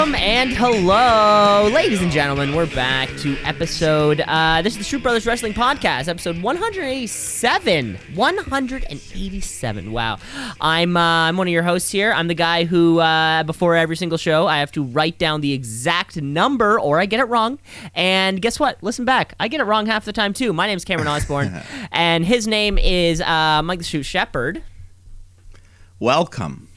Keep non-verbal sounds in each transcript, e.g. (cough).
Welcome and hello, ladies and gentlemen. We're back to episode. Uh, this is the Street Brothers Wrestling Podcast, episode 187. 187. Wow. I'm uh, I'm one of your hosts here. I'm the guy who, uh, before every single show, I have to write down the exact number, or I get it wrong. And guess what? Listen back. I get it wrong half the time too. My name's Cameron (laughs) Osborne, and his name is uh, Mike the Shoot Shepherd. Welcome.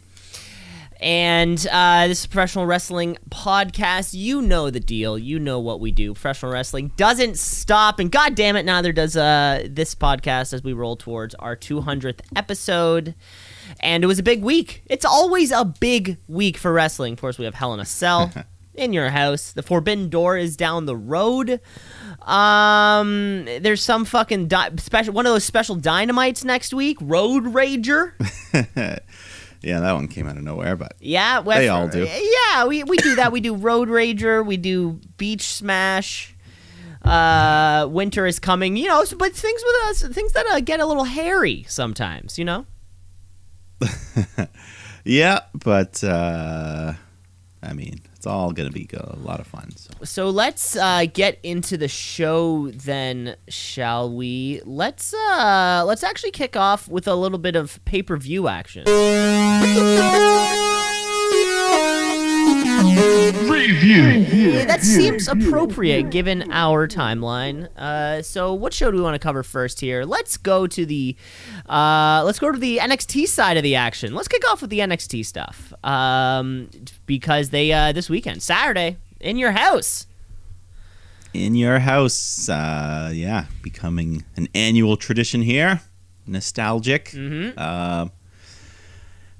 And uh, this is a professional wrestling podcast. You know the deal. You know what we do. Professional wrestling doesn't stop, and god damn it, neither does uh, this podcast as we roll towards our 200th episode. And it was a big week. It's always a big week for wrestling. Of course, we have Hell in a Cell (laughs) in your house. The Forbidden Door is down the road. Um, there's some fucking di- special one of those special dynamites next week. Road Rager. (laughs) Yeah, that one came out of nowhere, but Yeah, well, They all do. Yeah, we, we do that. We do Road Rager. We do Beach Smash. Uh, winter is coming. You know, so- but things with us, things that uh, get a little hairy sometimes. You know. (laughs) yeah, but uh, I mean, it's all gonna be a lot of fun. So. So let's uh, get into the show then, shall we? Let's uh, let's actually kick off with a little bit of pay per view action. (laughs) Yeah, that seems appropriate given our timeline. Uh, so, what show do we want to cover first here? Let's go to the uh, let's go to the NXT side of the action. Let's kick off with the NXT stuff um, because they uh, this weekend, Saturday, in your house. In your house, uh, yeah, becoming an annual tradition here. Nostalgic. Mm-hmm. Uh,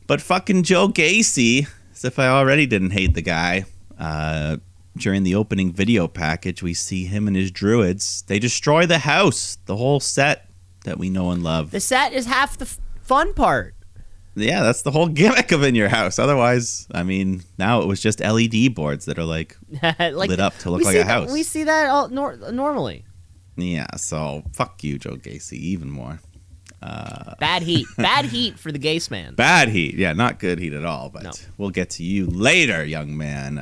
but fucking Joe Gacy, as if I already didn't hate the guy. Uh, during the opening video package, we see him and his druids. They destroy the house, the whole set that we know and love. The set is half the f- fun part. Yeah, that's the whole gimmick of in your house. Otherwise, I mean, now it was just LED boards that are like, (laughs) like lit up to look like a that- house. we see that all nor- normally. yeah. So fuck you, Joe Gacy, even more. Bad heat, bad heat for the Gase man. Bad heat, yeah, not good heat at all. But No. we'll get to you later, young man,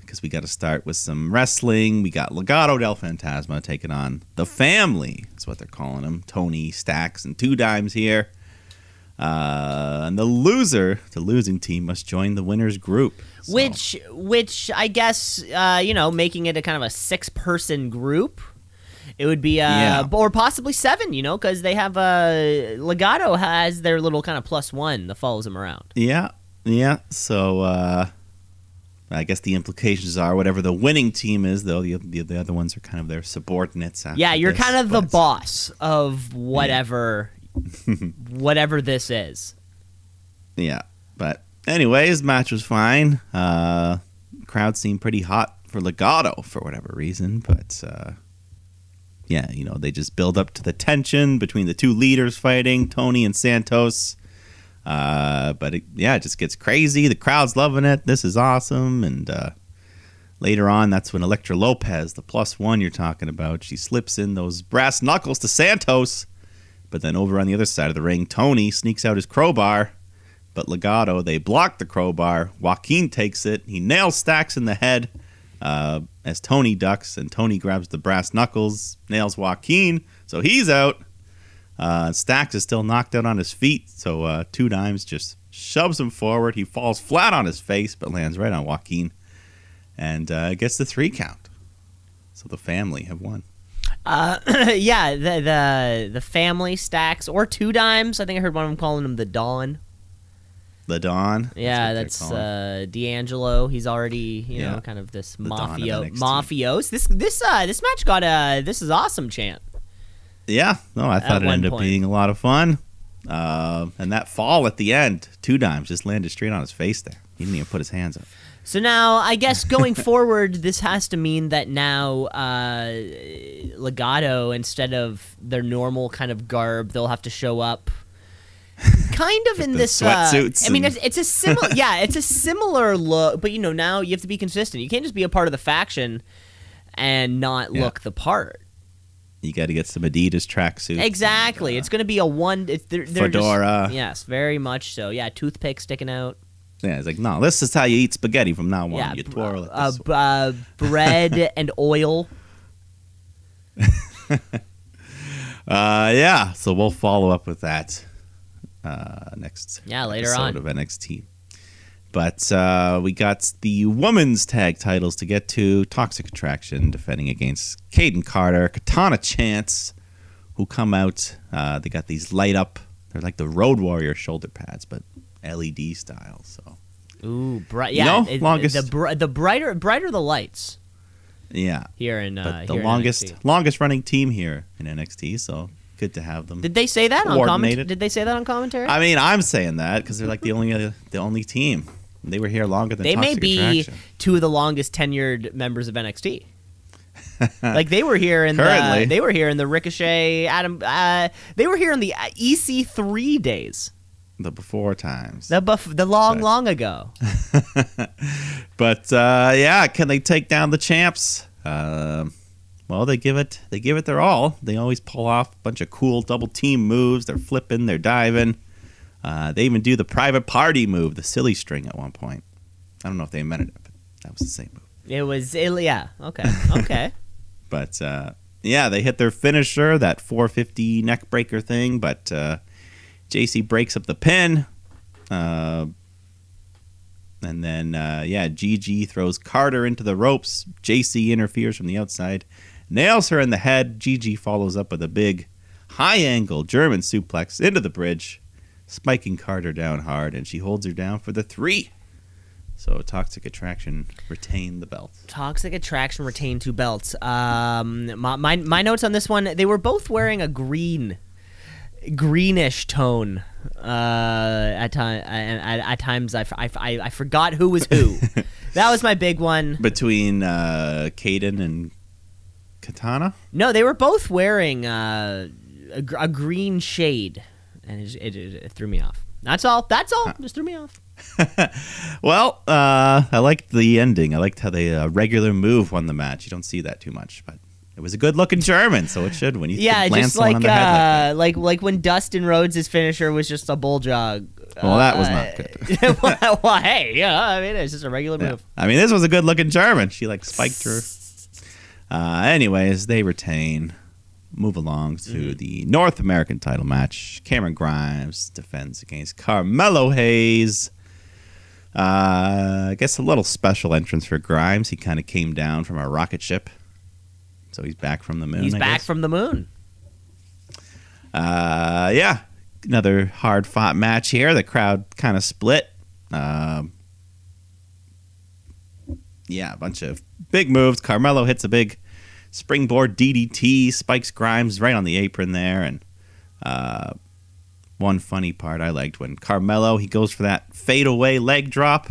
because we got to start with some wrestling. We got Legado del Fantasma taking on the family. That's what they're calling him. Tony Stacks and Two Dimes here. Uh, and the loser, the losing team, must join the winners group. So- Which, which I guess, uh, you know, making it a kind of a six-person group. It would be, uh, Yeah. or possibly seven, you know, because they have uh, Legado has their little kind of plus one that follows him around. Yeah, yeah. So uh, I guess the implications are whatever the winning team is, though the the, the other ones are kind of their subordinates. After Yeah, you're this, kind of the boss of whatever, (laughs) whatever this is. Yeah, but anyways, match was fine. Uh, crowd seemed pretty hot for Legado for whatever reason, but uh, yeah, you know they just build up to the tension between the two leaders fighting, Tony and Santos. Uh, but it, yeah, it just gets crazy. The crowd's loving it. This is awesome. And uh, later on, that's when Elektra Lopez, the plus one you're talking about, she slips in those brass knuckles to Santos. But then over on the other side of the ring, Tony sneaks out his crowbar. But Legado, they block the crowbar. Joaquin takes it. He nails Stacks in the head uh, as Tony ducks, and Tony grabs the brass knuckles, nails Joaquin, so he's out. Uh, Stacks is still knocked out on his feet, so uh, Two Dimes just shoves him forward. He falls flat on his face, but lands right on Joaquin, and uh, gets the three count. So the family have won. Uh, (clears throat) yeah, the the the family stacks or two dimes. I think I heard one of them calling him the Dawn. The Don. Yeah, they're that's uh, D'Angelo. He's already you know kind of this mafio mafios. This this uh this match got a this is awesome chant. Yeah, no, I thought it ended up being a lot of fun. Uh, and that fall at the end, Two Dimes just landed straight on his face there. He didn't even put his hands up. So now I guess going (laughs) forward, this has to mean that now uh, Legado instead of their normal kind of garb, they'll have to show up. Kind of in the this. Uh, sweatsuits I mean, it's, it's a similar. (laughs) yeah, it's a similar look, but you know now you have to be consistent. You can't just be a part of the faction and not Yeah. look the part. You got to get some Adidas tracksuits. Exactly. and, uh, it's going to be a one. It's, they're, they're just- Fedora. yes, very much so. Yeah, toothpick sticking out. Yeah, it's like, no, this is how you eat spaghetti from now on. yeah, you twirl it uh, uh, bread (laughs) and oil. (laughs) Uh, yeah, so we'll follow up with that uh, next Yeah, later episode on. of NXT. But uh, we got the women's tag titles to get to. Toxic Attraction defending against Kayden Carter, Katana Chance, who come out. Uh, they got these light up. They're like the Road Warrior shoulder pads, but LED style. So Ooh, bright. You Yeah, know, it- longest- the br- the brighter brighter the lights yeah, here in uh, but the in longest NXT. longest running team here in NXT. So good to have them. Did they say that on commentary? Did they say that on commentary? I mean, I'm saying that because they're like the only uh, the only team. They were here longer than they may be Attraction. two of the longest tenured members of NXT. (laughs) like they were here in Currently. the they were here in the Ricochet Adam uh, they were here in the uh, EC3 days. the before times. The buff, the long Right. long ago. (laughs) But uh, yeah, can they take down the champs? Um well, they give it they give it their all. They always pull off a bunch of cool double team moves. They're flipping, they're diving. Uh, they even do the private party move, the silly string at one point. I don't know if they invented it, but that was the same move. It was yeah, okay. Okay. (laughs) (laughs) But uh, yeah, they hit their finisher, that 450 neck breaker thing. But uh, Jacy breaks up the pin. Uh, and then, uh, yeah, Gigi throws Carter into the ropes. Jacy interferes from the outside, nails her in the head. Gigi follows up with a big high angle German suplex into the bridge, spiking Carter down hard, and she holds her down for the three. So Toxic Attraction retain the belt. Toxic Attraction retained two belts. Um, my, my my notes on this one, they were both wearing a green, greenish tone. Uh, at time at, at times I I I forgot who was who. (laughs) that was my big one. between uh Kayden and Katana. No, they were both wearing uh, a, gr- a green shade, and it, it, it, threw me off. That's all. That's all. Just threw me off. (laughs) Well, uh I liked the ending. I liked how they uh, regular move won the match. You don't see that too much, but it was a good looking German, so it should when you Yeah, just like uh, like like when Dustin Rhodes' finisher was just a bulldog. Well, that was Uh, not (laughs) good. well, (laughs) well, hey, yeah, I mean it's just a regular like that. move. Yeah. I mean, this was a good looking German. She like spiked her. Uh, anyways, they retain. Move along to Mm-hmm. the North American title match. Cameron Grimes defends against Carmelo Hayes. Uh, I guess a little special entrance for Grimes. He kind of came down from a rocket ship, so he's back from the moon. He's I back guess. from the moon. Uh, yeah, another hard fought match here. The crowd kind of split. Um, yeah, a bunch of big moves. Carmelo hits a big springboard DDT, spikes Grimes right on the apron there, and uh, one funny part I liked when Carmelo he goes for that fadeaway leg drop,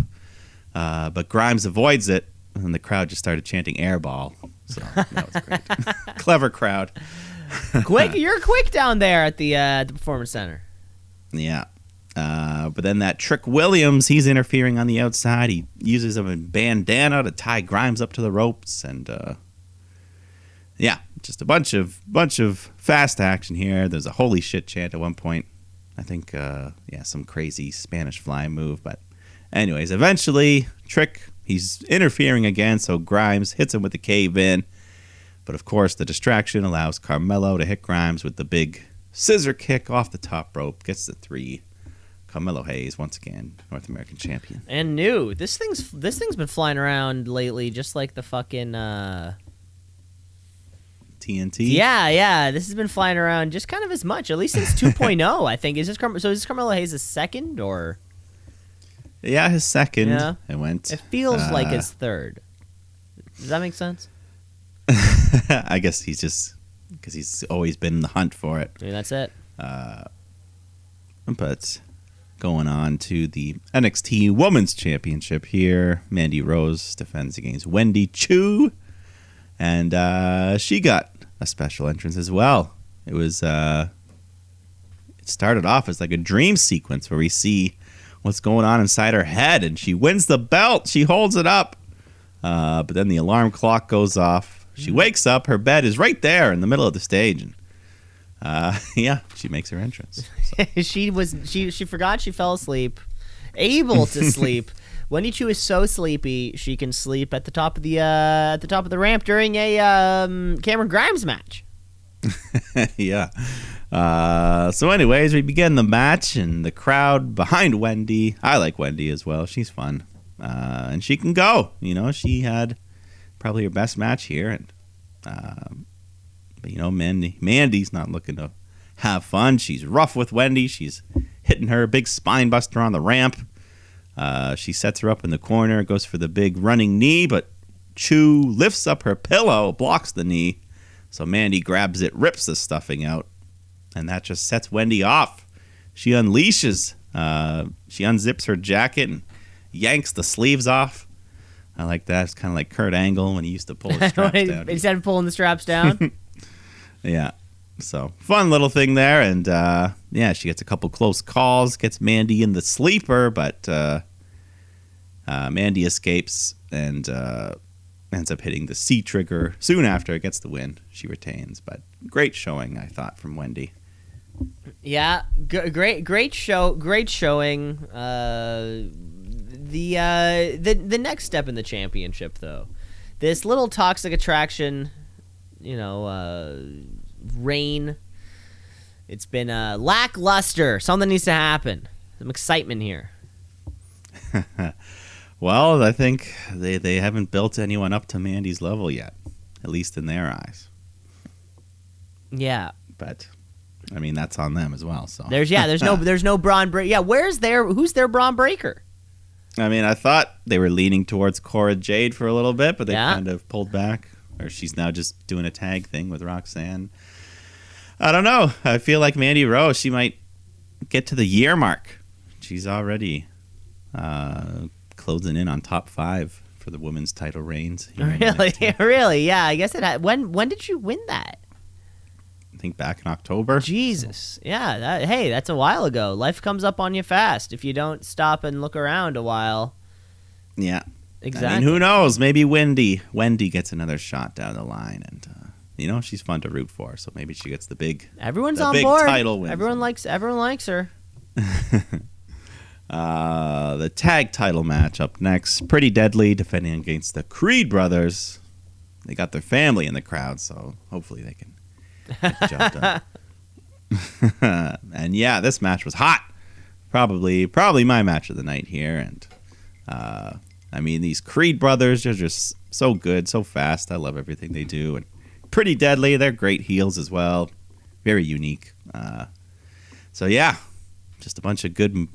uh, but Grimes avoids it, and the crowd just started chanting "airball." So that was great. (laughs) Clever crowd. quick, you're quick down there at the uh, the performance center. Yeah. Uh, but then that Trick Williams, he's interfering on the outside. He uses a bandana to tie Grimes up to the ropes, and uh, yeah, just a bunch of bunch of fast action here. There's a holy shit chant at one point. I think, uh, yeah, some crazy Spanish fly move. But, anyways, eventually Trick he's interfering again, so Grimes hits him with the cave in. But of course, the distraction allows Carmelo to hit Grimes with the big scissor kick off the top rope, gets the three. Carmelo Hayes once again North American champion. And new. This thing's this thing's been flying around lately, just like the fucking. Uh... TNT. Yeah, yeah. This has been flying around just kind of as much, at least since (laughs) 2.0. I think is this Car- so. Is this Carmelo Hayes a second or? yeah, his second. Yeah. It went. It feels like Uh, his third. Does that make sense? (laughs) I guess he's just because he's always been in the hunt for it. Maybe that's it. But going on to the NXT Women's Championship here, Mandy Rose defends against Wendy Choo, and uh, she got a special entrance as well. It was uh, it started off as like a dream sequence where we see what's going on inside her head, and she wins the belt. She holds it up, uh, but then the alarm clock goes off. She wakes up. Her bed is right there in the middle of the stage, and uh, (laughs) yeah, she makes her entrance. (laughs) she was she she forgot she fell asleep able to (laughs) sleep. Wendy Choo is so sleepy she can sleep at the top of the uh, at the top of the ramp during a um, Cameron Grimes match. yeah. Uh, so, anyways, we begin the match, and the crowd behind Wendy. I like Wendy as well. She's fun, uh, and she can go. You know, she had probably her best match here, and um, but you know, Mandy, Mandy's not looking to have fun. She's rough with Wendy. She's hitting her big spine buster on the ramp. Uh, she sets her up in the corner, goes for the big running knee, but Choo lifts up her pillow, blocks the knee. So Mandy grabs it, rips the stuffing out, and that just sets Wendy off. She unleashes, uh, she unzips her jacket and yanks the sleeves off. I like that. It's kind of like Kurt Angle when he used to pull his (laughs) straps down. Instead of pulling the straps down. (laughs) Yeah. So fun little thing there, and uh, yeah, she gets a couple close calls, gets Mandy in the sleeper, but uh, uh, Mandy escapes and uh, ends up hitting the C trigger soon after. Gets the win. She retains, but great showing, I thought, from Wendy. Yeah, g- great, great show, great showing. Uh, the uh, the the next step in the championship, though, this little toxic attraction, you know, uh, reign. It's been uh, lackluster. Something needs to happen. Some excitement here. (laughs) Well, I think they, they haven't built anyone up to Mandy's level yet, at least in their eyes. Yeah, But I mean, that's on them as well. So there's yeah, there's no (laughs) there's no Braun break. Yeah, where's their who's their Bron Breakker? I mean, I thought they were leaning towards Cora Jade for a little bit, but they Yeah. kind of pulled back. Or she's now just doing a tag thing with Roxanne. I don't know. I feel like Mandy Rose, she might get to the year mark. She's already uh, closing in on top five for the women's title reigns. here Really, (laughs) really? Yeah, I guess it. Had, when when did you win that? I think back in October. Jesus. Yeah. That, hey, that's a while ago. Life comes up on you fast if you don't stop and look around a while. Yeah. Exactly. I mean, who knows? Maybe Wendy Wendy gets another shot down the line, and uh, you know she's fun to root for. So maybe she gets the big Everyone's the on big board. title wins. Everyone likes. Everyone likes her. (laughs) Uh, the tag title match up next. Pretty deadly, defending against the Creed brothers. They got their family in the crowd, so hopefully they can get the job done. (laughs) (laughs) and yeah, this match was hot. Probably, probably my match of the night here. And uh, I mean, these Creed brothers, they're just so good, so fast. I love everything they do, and pretty deadly. They're great heels as well. Very unique. Uh, so yeah, just a bunch of good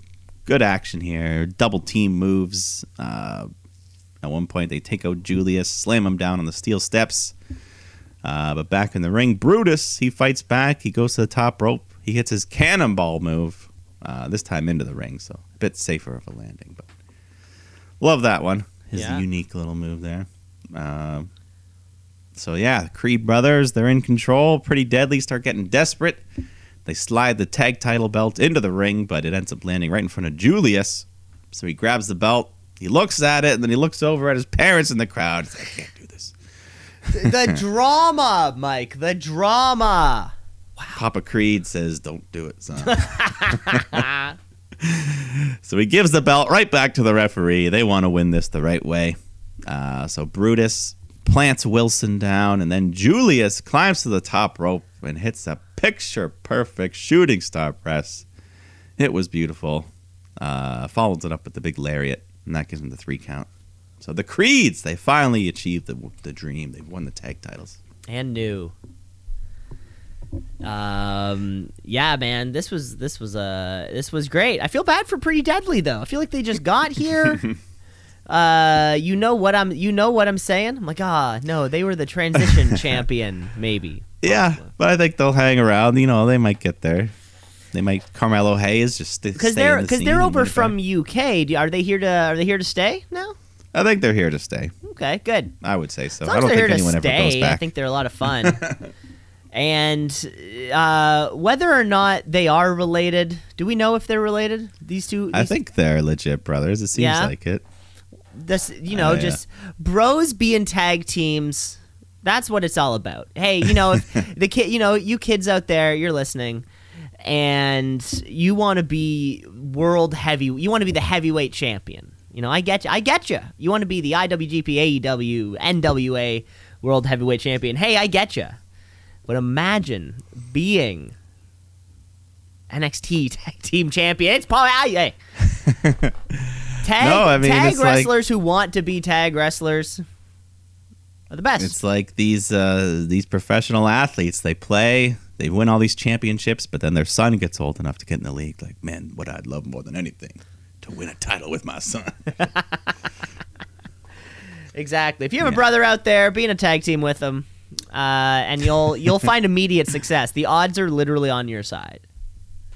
good action here. Double team moves. Uh, at one point, they take out Julius, slam him down on the steel steps. Uh, but back in the ring, Brutus he fights back. He goes to the top rope. He hits his cannonball move. Uh, this time into the ring, so a bit safer of a landing. But love that one. His Yeah. unique little move there. Uh, so yeah, Creed brothers they're in control. Pretty deadly. Start getting desperate. They slide the tag title belt into the ring, but it ends up landing right in front of Julius. So he grabs the belt, he looks at it, and then he looks over at his parents in the crowd. He's like, I can't do this. the (laughs) drama, Mike. The drama. Papa Creed says, Don't do it, son. (laughs) (laughs) so he gives the belt right back to the referee. They want to win this the right way. Uh, so Brutus plants Wilson down, and then Julius climbs to the top rope and hits a picture perfect shooting star press. It was beautiful. Uh, follows it up with the big lariat, and that gives him the three count. So the Creeds, they finally achieved the, the dream. They've won the tag titles. and new. Um, yeah, man, this was this was uh this was great. I feel bad for Pretty Deadly though. I feel like they just got here. (laughs) uh, you know what I'm you know what I'm saying? I'm like, ah, no, they were the transition (laughs) champion, maybe. Yeah, but I think they'll hang around. You know, they might get there. They might. Carmelo Hayes just Because they're the because scene they're over from. UK. Are they here to Are they here to stay now? I think they're here to stay. Okay, good. I would say so. I don't they're think here anyone to ever goes back. I think they're a lot of fun. (laughs) and uh, whether or not they are related, do we know if they're related? These two. I these- think they're legit brothers. It seems Yeah? like it. this you know yeah. just bros being tag teams that's what it's all about hey you know if (laughs) the kid you know you kids out there you're listening and you want to be world heavy. You want to be the heavyweight champion. You know, I get you. I get you. You want to be the IWGP, AEW, NWA World Heavyweight Champion. Hey, I get you. But imagine being NXT (laughs) Tag Team Champion. It's Paul. Hey. (laughs) Tag, No, I mean, tag it's like- wrestlers who want to be tag wrestlers are the best. It's like these uh, these professional athletes. They play, they win all these championships, but then their son gets old enough to get in the league. Like, man, what I'd love more than anything to win a title with my son. (laughs) Exactly. If you have a brother out there, be in a tag team with them, uh, and you'll you'll find immediate success. The odds are literally on your side.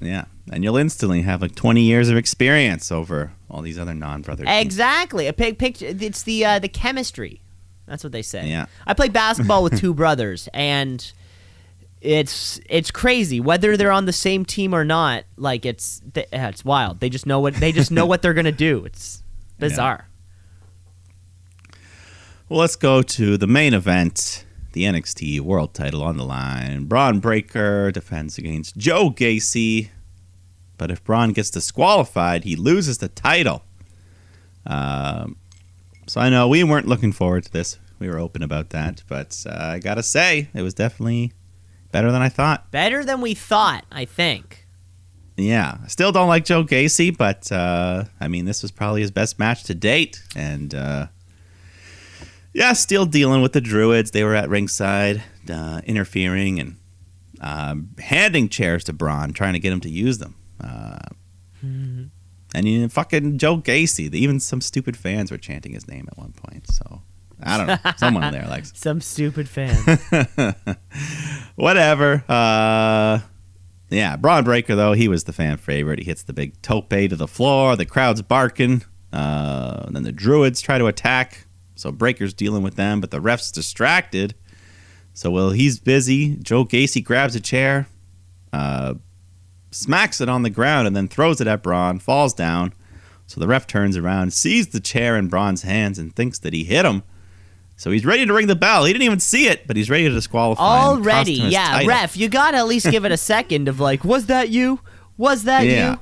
yeah, and you'll instantly have like 20 years of experience over all these other non-brother. teams. Exactly. A big picture. It's the uh, the chemistry. That's what they say. Yeah. I play basketball with two (laughs) brothers, and it's it's crazy whether they're on the same team or not. Like it's it's wild. They just know what they just know what they're gonna do. It's (laughs) bizarre. Well, let's go to the main event. The NXT World Title on the line. Bron Breakker defends against Joe Gacy, but if Bron gets disqualified, he loses the title. Um, so I know we weren't looking forward to this. We were open about that, but uh, I gotta say it was definitely better than I thought. Better than we thought. I think. Yeah, I still don't like Joe Gacy, but uh, I mean, this was probably his best match to date, and uh, yeah, still dealing with the Druids. They were at ringside, uh, interfering and um, handing chairs to Bron, trying to get him to use them. Uh, and you fucking Joe Gacy. Even some stupid fans were chanting his name at one point. So I don't know. Someone there likes (laughs) Some stupid fan. (laughs) whatever. Uh, yeah, Bron Breakker though he was the fan favorite. He hits the big tope to the floor. The crowd's barking. Uh, and then the Druids try to attack. So Breakker's dealing with them, but the ref's distracted. So while he's busy, Joe Gacy grabs a chair, uh, smacks it on the ground, and then throws it at Bron. Falls down. So the ref turns around, sees the chair in Bron's hands, and thinks that he hit him. So he's ready to ring the bell. He didn't even see it, but he's ready to disqualify. him, Already, yeah, title. ref, you gotta at least give it a second of like, was that you? Was that Yeah.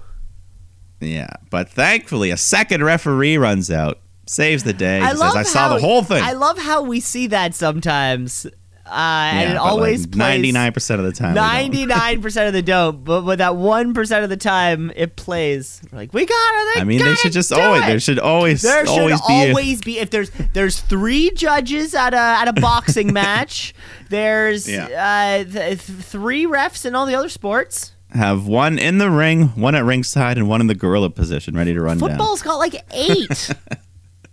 you? Yeah, but thankfully, a second referee runs out, saves the day. I says, "I saw how- the whole thing." I love how we see that sometimes, uh, and it always like, 99% of the time. Ninety-nine percent of the don't, but with that one percent of the time it plays. We're like we got it. I mean, they should just always. it. There should always, There should always be. a- always be if there's there's three judges at a at a boxing (laughs) match. There's Yeah. uh, th- th- three refs in all the other sports. have one in the ring, one at ringside, and one in the gorilla position, ready to run Football's got like eight. (laughs)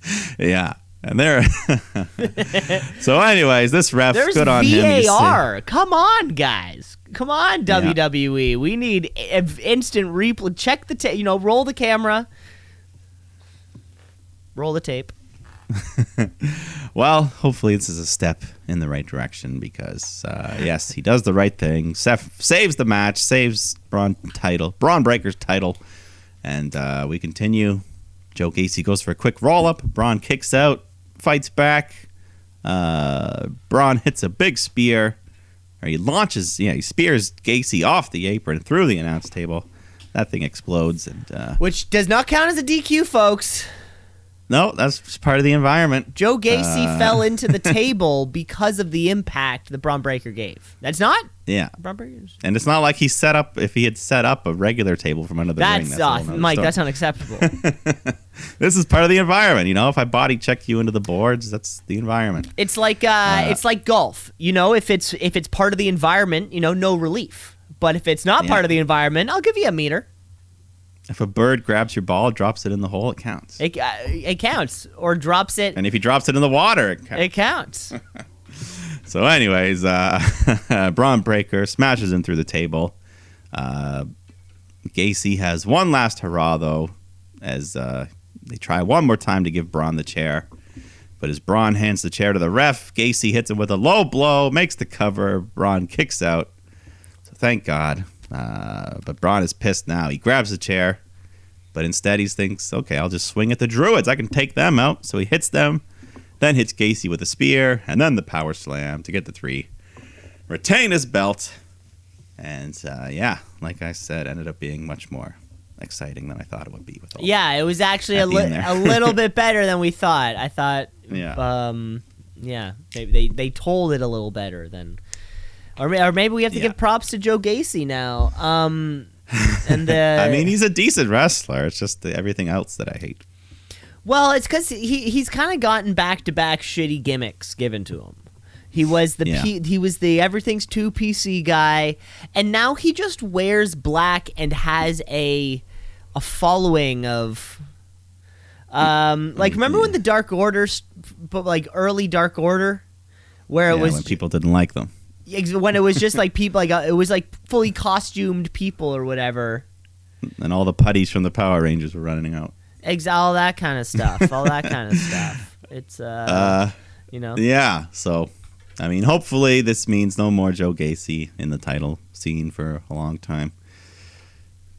(laughs) Yeah, and there. (laughs) so, anyways, this ref, There's good on him. VAR. Come on, guys. Come on, WWE. We need instant replay. Check the tape. You know, roll the camera. Roll the tape. (laughs) Well, hopefully this is a step in the right direction because uh, yes, he does the right thing. Seth saves the match, saves Bron title, Bron Breakker's title, and uh, we continue. Joe Gacy goes for a quick roll up. Bron kicks out, fights back. Uh, Bron hits a big spear, or he launches. Yeah, he spears Gacy off the apron through the announce table. That thing explodes, and uh, Which does not count as a DQ, folks. No, that's part of the environment. Joe Gacy Uh. fell into the (laughs) table because of the impact the Bron Breakker gave. That's not Yeah, Bron Breakker's. And it's not like he set up if he had set up a regular table from under the ring. That's, uh, Mike. story. That's unacceptable. (laughs) this is part of the environment. You know, if I body check you into the boards, that's the environment. it's like uh, it's like golf. You know, if it's if it's part of the environment, you know, no relief. But if it's not Yeah. part of the environment, I'll give you a meter. If a bird grabs your ball, drops it in the hole, it counts. It, uh, it counts. Or drops it. and if he drops it in the water, it counts. It counts. (laughs) So, anyways, uh, (laughs) Bron Breakker smashes him through the table. Uh, Gacy has one last hurrah, though, as uh, they try one more time to give Bron the chair. But as Bron hands the chair to the ref, Gacy hits him with a low blow, makes the cover. Bron kicks out. So, thank God. Uh, but Bron is pissed now. He grabs the chair, but instead he thinks, okay, I'll just swing at the Druids. I can take them out. So he hits them, then hits Gacy with a spear, and then the power slam to get the three. Retain his belt. And uh, yeah, like I said, ended up being much more exciting than I thought it would be. With all Yeah, it was actually a, li- a little (laughs) bit better than we thought. I thought, Yeah. um, yeah, they, they they told it a little better than, or, or maybe we have to Yeah. give props to Joe Gacy now. Um, and (laughs) uh, I mean, he's a decent wrestler. It's just the, everything else that I hate. Well, it's because he he's kind of gotten back to back shitty gimmicks given to him. He was the Yeah. P, he was the everything's too PC guy, and now he just wears black and has a a following of. Um, like remember when the Dark Order, like early Dark Order, where it Yeah, was when people didn't like them. When it was just like people like uh, it was like fully costumed people or whatever. And all the putties from the Power Rangers were running out. Ex- all that kind of stuff. All that kind of stuff. It's uh, (laughs) Uh, you know. yeah. So, I mean, hopefully this means no more Joe Gacy in the title scene for a long time.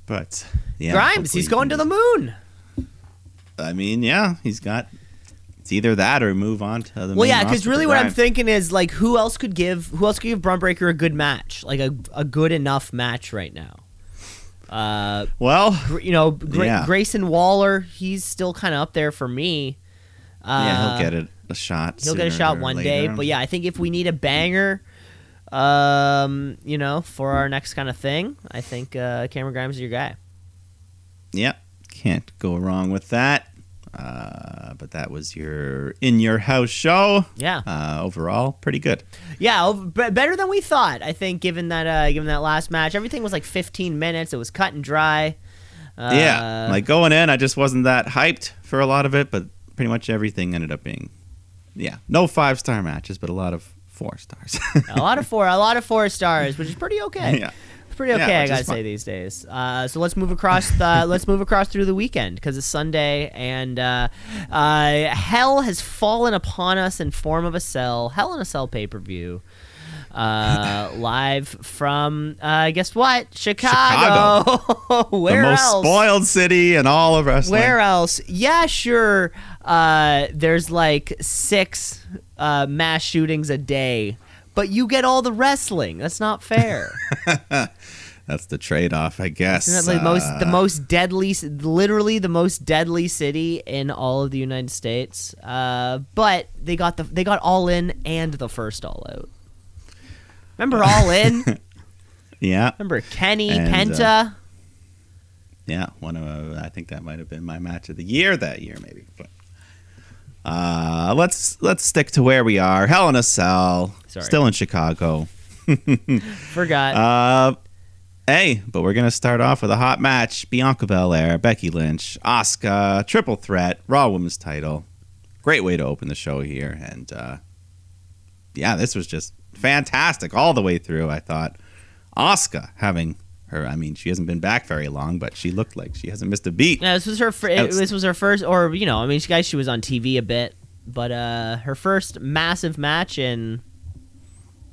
But yeah, Grimes, he's going to the moon. I mean, yeah, he's got. It's either that or move on to the. Well, yeah, because really, what I'm thinking is like, who else could give who else could give Bron Breakker a good match, like a a good enough match right now. Uh, Well, you know, Gra- Yeah. Grayson Waller, he's still kind of up there for me. Uh, yeah, he'll get it a shot. He'll get a shot one later. day, but yeah, I think if we need a banger, um, you know, for our next kind of thing, I think uh, Cameron Grimes is your guy. Yep, can't go wrong with that. Uh, but that was your in your house show. Yeah, Uh, overall, pretty good. yeah, better than we thought. I think, given that, uh, given that last match, everything was like 15 minutes. It was cut and dry. Uh, yeah, like going in, I just wasn't that hyped for a lot of it, but pretty much everything ended up being, yeah, no five star matches, but a lot of four stars. (laughs) a lot of four, a lot of four stars, which is pretty okay. yeah, Pretty Yeah, okay, I gotta say these days. Uh, so let's move across the (laughs) let's move across through the weekend because it's Sunday and uh, uh, hell has fallen upon us in form of a cell. Hell in a Cell pay per view. Uh, (laughs) live from uh, guess what? Chicago. (laughs) Where the most else? spoiled city in all of wrestling. Where else? Yeah, sure. Uh, there's like six uh, mass shootings a day, but you get all the wrestling. That's not fair. That's the trade off, I guess. Isn't that like most the Uh, most deadly, literally the most deadly city in all of the United States? Uh, but they got the they got All In and the first All Out. Remember All In? (laughs) yeah, Remember Kenny And, uh, Penta? yeah. One of I think that might have been my match of the year that year, maybe. But uh, let's let's stick to where we are. Hell in a Cell, Sorry. still in Chicago. (laughs) Forgot. Uh, hey, but we're gonna start off with a hot match: Bianca Belair, Becky Lynch, Asuka, triple threat, Raw Women's Title. Great way to open the show here, and uh, yeah, this was just fantastic all the way through. I thought Asuka having her. I mean, she hasn't been back very long, but she looked like she hasn't missed a beat. Yeah, this was her. It- this was her first, or you know, I mean, she guys, she was on TV a bit, but uh, her first massive match in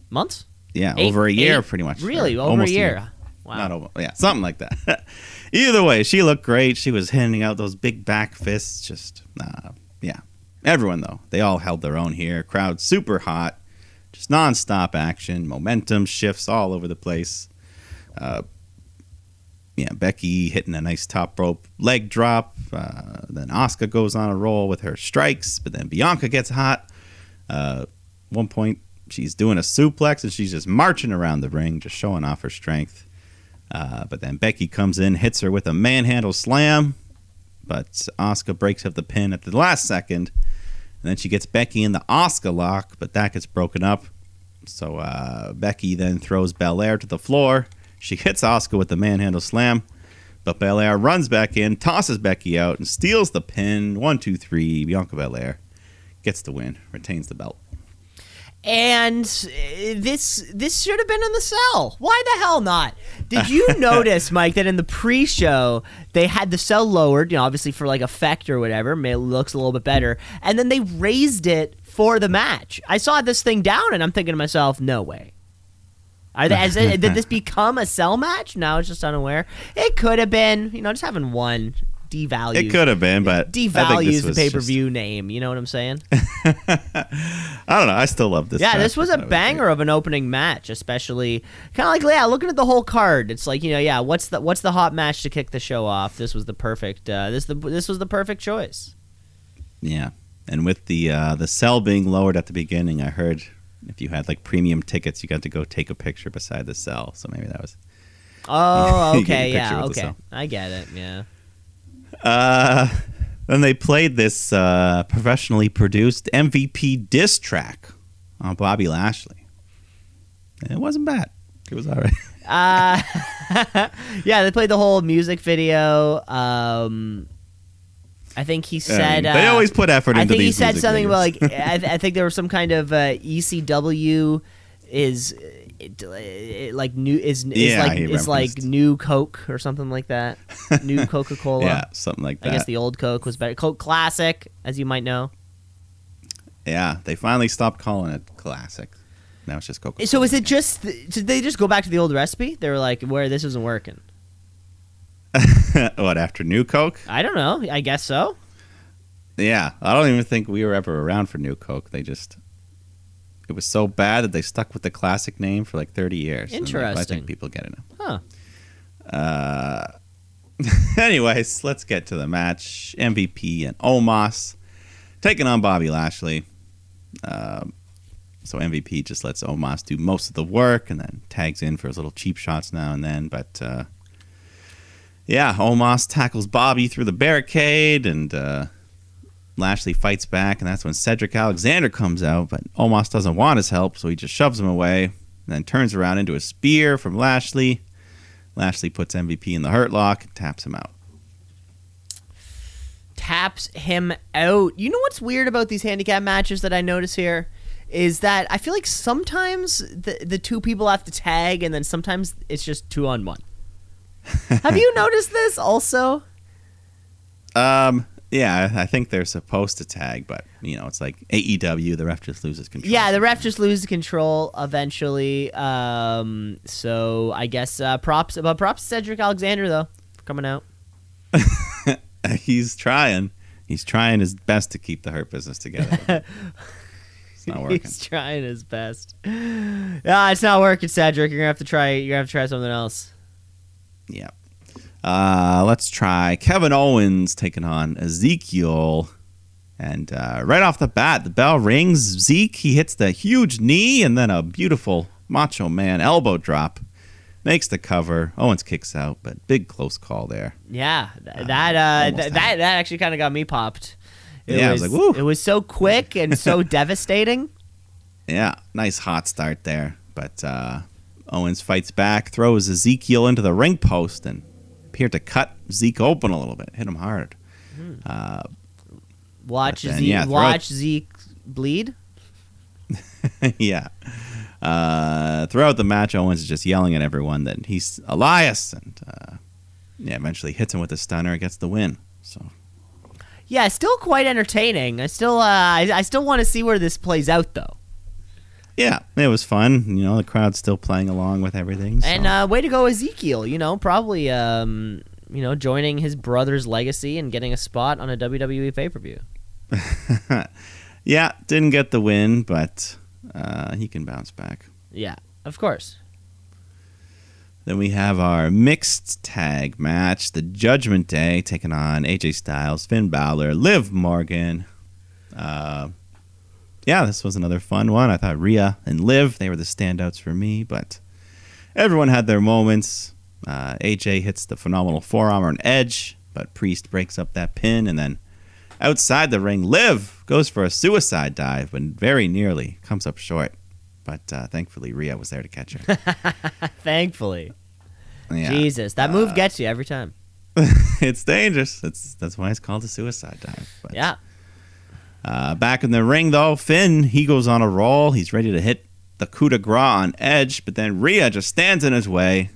months. Yeah, Eight- over a year, eight- pretty much. Really, over a year. Wow. Not over, yeah, something like that. (laughs) Either way, she looked great. She was handing out those big back fists. Just, uh, yeah. Everyone though, they all held their own here. Crowd super hot, just nonstop action, momentum shifts all over the place. Uh, yeah, Becky hitting a nice top rope leg drop. Uh, then Asuka goes on a roll with her strikes, but then Bianca gets hot. Uh, one point, she's doing a suplex and she's just marching around the ring, just showing off her strength. Uh, but then Becky comes in, hits her with a manhandle slam, but Asuka breaks up the pin at the last second. And then she gets Becky in the Asuka lock, but that gets broken up. So uh, Becky then throws Belair to the floor. She hits Asuka with the manhandle slam, but Belair runs back in, tosses Becky out, and steals the pin. One, two, three. Bianca Belair gets the win, retains the belt. And uh, this this should have been in the cell. Why the hell not? Did you (laughs) notice, Mike, that in the pre-show they had the cell lowered, you know, obviously for like effect or whatever, it looks a little bit better, and then they raised it for the match. I saw this thing down, and I'm thinking to myself, no way. Are they, it, did this (laughs) become a cell match? No, I was just unaware. It could have been, you know, just having one devalues. It could have been, but devalues the pay per just- view name. You know what I'm saying? (laughs) I don't know. I still love this. yeah, match. this was a banger of an opening match, especially kind of like yeah, looking at the whole card. It's like you know, yeah, what's the what's the hot match to kick the show off? This was the perfect. Uh, this the this was the perfect choice. Yeah, and with the uh, the cell being lowered at the beginning, I heard if you had like premium tickets, you got to go take a picture beside the cell. So maybe that was. Oh, (laughs) okay, yeah, okay. I get it. Yeah. Uh, then they played this uh, professionally produced MVP diss track on Bobby Lashley. And it wasn't bad. It was all right. (laughs) Uh, (laughs) yeah, they played the whole music video. Um, I think he said mean, they uh, always put effort into these. I think he said something about like (laughs) I, th- I think there was some kind of uh, ECW is like new is, is Yeah, like is like new Coke or something like that. New (laughs) Coca Cola. yeah, something like that. I guess the old Coke was better. Coke Classic, as you might know. yeah, they finally stopped calling it classic. Now it's just Coca. So is it just did they just go back to the old recipe? They were like, where this isn't working. (laughs) what after New Coke? I don't know. I guess so. Yeah, I don't even think we were ever around for New Coke. They just it was so bad that they stuck with the classic name for like 30 years. Like, I Interesting. think people get it now. Huh. Uh, (laughs) anyways, let's get to the match. MVP and Omos taking on Bobby Lashley. Um, so MVP just lets Omos do most of the work and then tags in for his little cheap shots now and then. But uh, yeah, Omos tackles Bobby through the barricade and uh, Lashley fights back. And that's when Cedric Alexander comes out. But Omos doesn't want his help, so he just shoves him away and then turns around into a spear from Lashley. Lashley puts MVP in the hurt lock and taps him out. taps him out. You know what's weird about these handicap matches that I notice here is that I feel like sometimes the the two people have to tag and then sometimes it's just two on one. (laughs) have you noticed this also? Um, yeah, I think they're supposed to tag, but you know, it's like AEW. The ref just loses control. Yeah, the ref just loses control eventually. Um, so I guess uh, props, but props to Cedric Alexander though for coming out. (laughs) he's trying. He's trying his best to keep the hurt business together. (laughs) it's not working. He's trying his best. Yeah, it's not working, Cedric. You're gonna have to try. You're gonna have to try something else. Yeah. Uh, let's try Kevin Owens taking on Ezekiel. And uh, right off the bat, the bell rings. Zeke, he hits the huge knee and then a beautiful Macho Man elbow drop. Makes the cover. Owens kicks out, but big close call there. Yeah, th- that uh, th- that that actually kind of got me popped. It Yeah, I was like, woo. It was so quick and so (laughs) devastating. Yeah, nice hot start there. But uh, Owens fights back, throws Ezekiel into the ring post, and appeared to cut Zeke open a little bit, hit him hard. Uh, Watch then, Zeke. yeah, watch Zeke bleed. (laughs) yeah. Uh, throughout the match, Owens is just yelling at everyone that he's Elias, and uh, yeah, eventually hits him with a stunner, gets the win. So Yeah, still quite entertaining. I still uh, I, I still want to see where this plays out though. Yeah, it was fun. You know, the crowd's still playing along with everything. So. And uh, way to go, Ezekiel. You know, probably um, you know joining his brother's legacy and getting a spot on a WWE pay per view. (laughs) yeah, didn't get the win, but uh, he can bounce back. Yeah, of course. Then we have our mixed tag match, the Judgment Day, taking on AJ Styles, Finn Balor, Liv Morgan. Uh, yeah, this was another fun one. I thought Rhea and Liv, they were the standouts for me, but everyone had their moments. Uh, AJ hits the phenomenal forearm on Edge, but Priest breaks up that pin, and then outside the ring, Liv goes for a suicide dive, but very nearly comes up short. But uh, thankfully, Rhea was there to catch her. (laughs) Thankfully, Yeah. Jesus, that Uh, move gets you every time. (laughs) it's dangerous. That's that's why it's called a suicide dive. But, Yeah. Uh, back in the ring, though, Finn he goes on a roll. He's ready to hit the coup de grace on Edge, but then Rhea just stands in his way,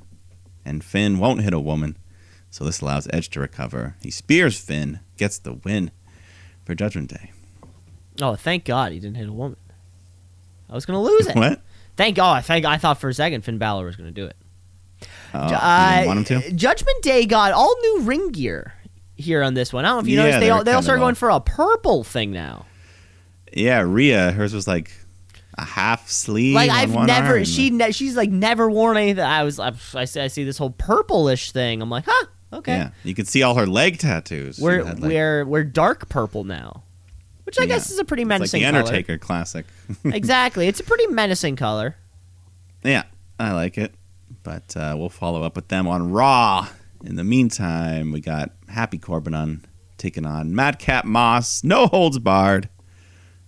and Finn won't hit a woman. So this allows Edge to recover. He spears Finn, gets the win for Judgment Day. Oh, thank God he didn't hit a woman. I was gonna lose it. What? Thank God. I think I thought for a second Finn Balor was gonna do it. Oh, you Uh, want him to? Judgment Day got all new ring gear here on this one. I don't know if you Yeah, noticed they all they all kind started going for a purple thing now. Yeah, Rhea, hers was like a half sleeve. Like I've never arm. she ne- she's like never worn anything. I was I, I see I see this whole purplish thing. I'm like, huh, okay. Yeah, you can see all her leg tattoos. We're had, like- we're we're dark purple now, which I Yeah. guess is a pretty it's like menacing the color. Undertaker classic. (laughs) exactly, it's a pretty menacing color. Yeah, I like it. But uh, we'll follow up with them on Raw. In the meantime, we got Happy Corbin on taking on Madcap Moss. No holds barred.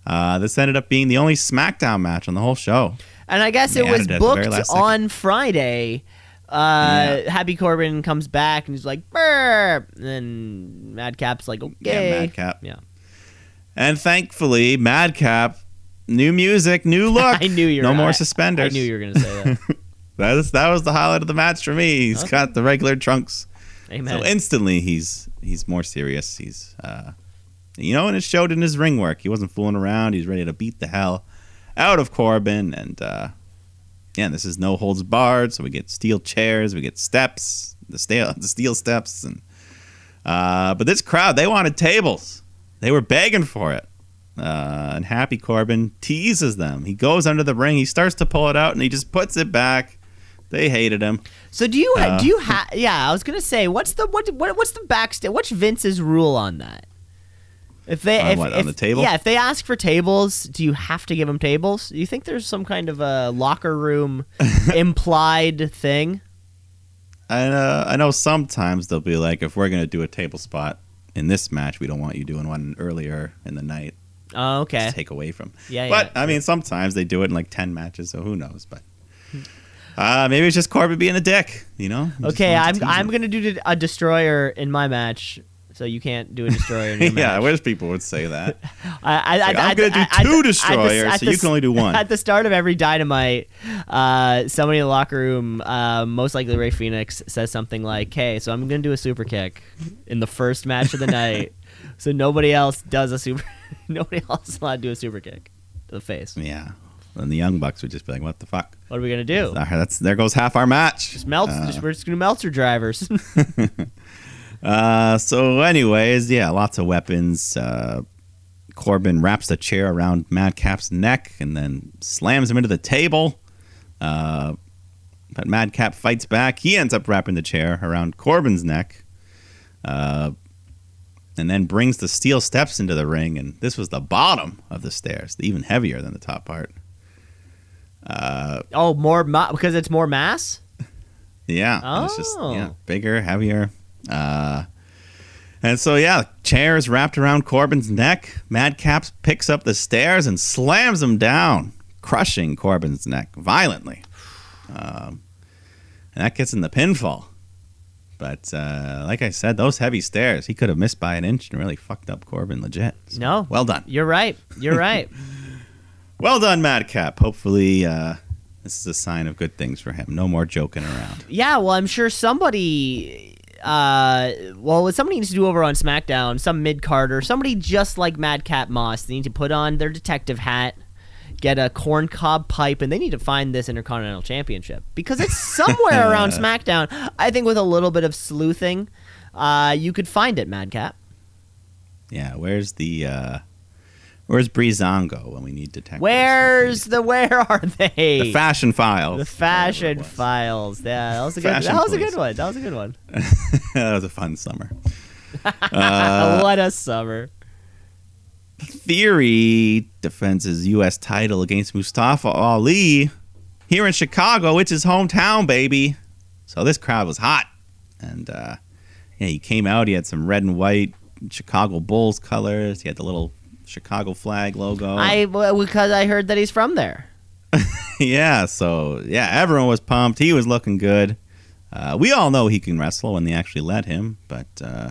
Uh, this ended up being the only SmackDown match on the whole show. And I guess They it was it at the very booked on Friday. Uh, Happy Corbin comes back and he's like, "Brr," and then Madcap's like, "Okay." Yeah, Madcap. Yeah. And thankfully, Madcap, new music, new (laughs) look. I knew you were no more I- suspenders. I knew you were gonna say that. (laughs) That was that was the highlight of the match for me. He's Okay. got the regular trunks. Amen. So instantly he's he's more serious. He's uh you know, and it showed in his ring work. He wasn't fooling around. He's ready to beat the hell out of Corbin and uh yeah, this is no holds barred, so we get steel chairs, we get steps, the steel (laughs) the steel steps and uh but this crowd, they wanted tables. They were begging for it. Uh, and Happy Corbin teases them. He goes under the ring, he starts to pull it out and he just puts it back. They hated him. so do you Uh, do you have? Yeah, I was gonna say, what's the what, what what's the backstage? What's Vince's rule on that? If they On if, what, on the table? yeah, if they ask for tables, do you have to give them tables? Do you think there's some kind of a locker room (laughs) implied thing? I uh, I know sometimes they'll be like, if we're gonna do a table spot in this match, we don't want you doing one earlier in the night Oh, okay. to take away from. Yeah, but yeah, I mean, sometimes they do it in like ten matches, so who knows? But uh, maybe it's just Corbin being a dick, you know? He Okay, I'm I'm gonna do a destroyer in my match, so you can't do a destroyer in (laughs) your yeah, I wish people would say that. (laughs) I, I, Like, I, I'm gonna do two destroyers, so the you can only do one. At the start of every dynamite, uh, somebody in the locker room, uh, most likely Rey Fenix, says something like, "Hey, so I'm gonna do a super kick in the first match of the night, (laughs) so nobody else does a super, nobody else is allowed to do a super kick to the face. yeah, and the Young Bucks would just be like, "What the fuck?" What are we gonna do? Ah, That's there goes half our match. Just melt. Uh, just, we're just gonna Meltzer drivers. (laughs) (laughs) Uh, so, anyways, yeah, lots of weapons. Uh, Corbin wraps the chair around Madcap's neck and then slams him into the table. Uh, but Madcap fights back. He ends up wrapping the chair around Corbin's neck. Uh, and then brings the steel steps into the ring. And this was the bottom of the stairs, even heavier than the top part. Uh, oh, more ma- because it's more mass. Yeah. It's just yeah, Oh. bigger, heavier. Uh and so yeah, chairs wrapped around Corbin's neck. Madcaps picks up the stairs and slams him down, crushing Corbin's neck violently. Um, and that gets in the pinfall. But uh, like I said, those heavy stairs, he could have missed by an inch and really fucked up Corbin legit. So, No. Well done. You're right. You're (laughs) right. Well done, Madcap. Hopefully, uh, this is a sign of good things for him. No more joking around. Yeah, well, I'm sure somebody. Uh, well, somebody needs to do over on SmackDown, some mid carder, somebody just like Madcap Moss, they need to put on their detective hat, get a corncob pipe, and they need to find this Intercontinental Championship because it's (laughs) somewhere around SmackDown. I think with a little bit of sleuthing, uh, you could find it, Madcap. Yeah, where's the uh where's Breezango when we need detectives? Where's the? Where are they? the fashion files? The fashion files. Yeah, that was a good. Fashion That was a good one. That was a good one. (laughs) that was a fun summer. (laughs) Uh, what a summer. Theory defends his U.S. title against Mustafa Ali here in Chicago. It's his hometown, baby. So this crowd was hot, and uh, yeah, he came out. He had some red and white Chicago Bulls colors. He had the little Chicago flag logo. I because I heard that he's from there. (laughs) yeah, so yeah, everyone was pumped. He was looking good. Uh, we all know he can wrestle when they actually let him, but uh,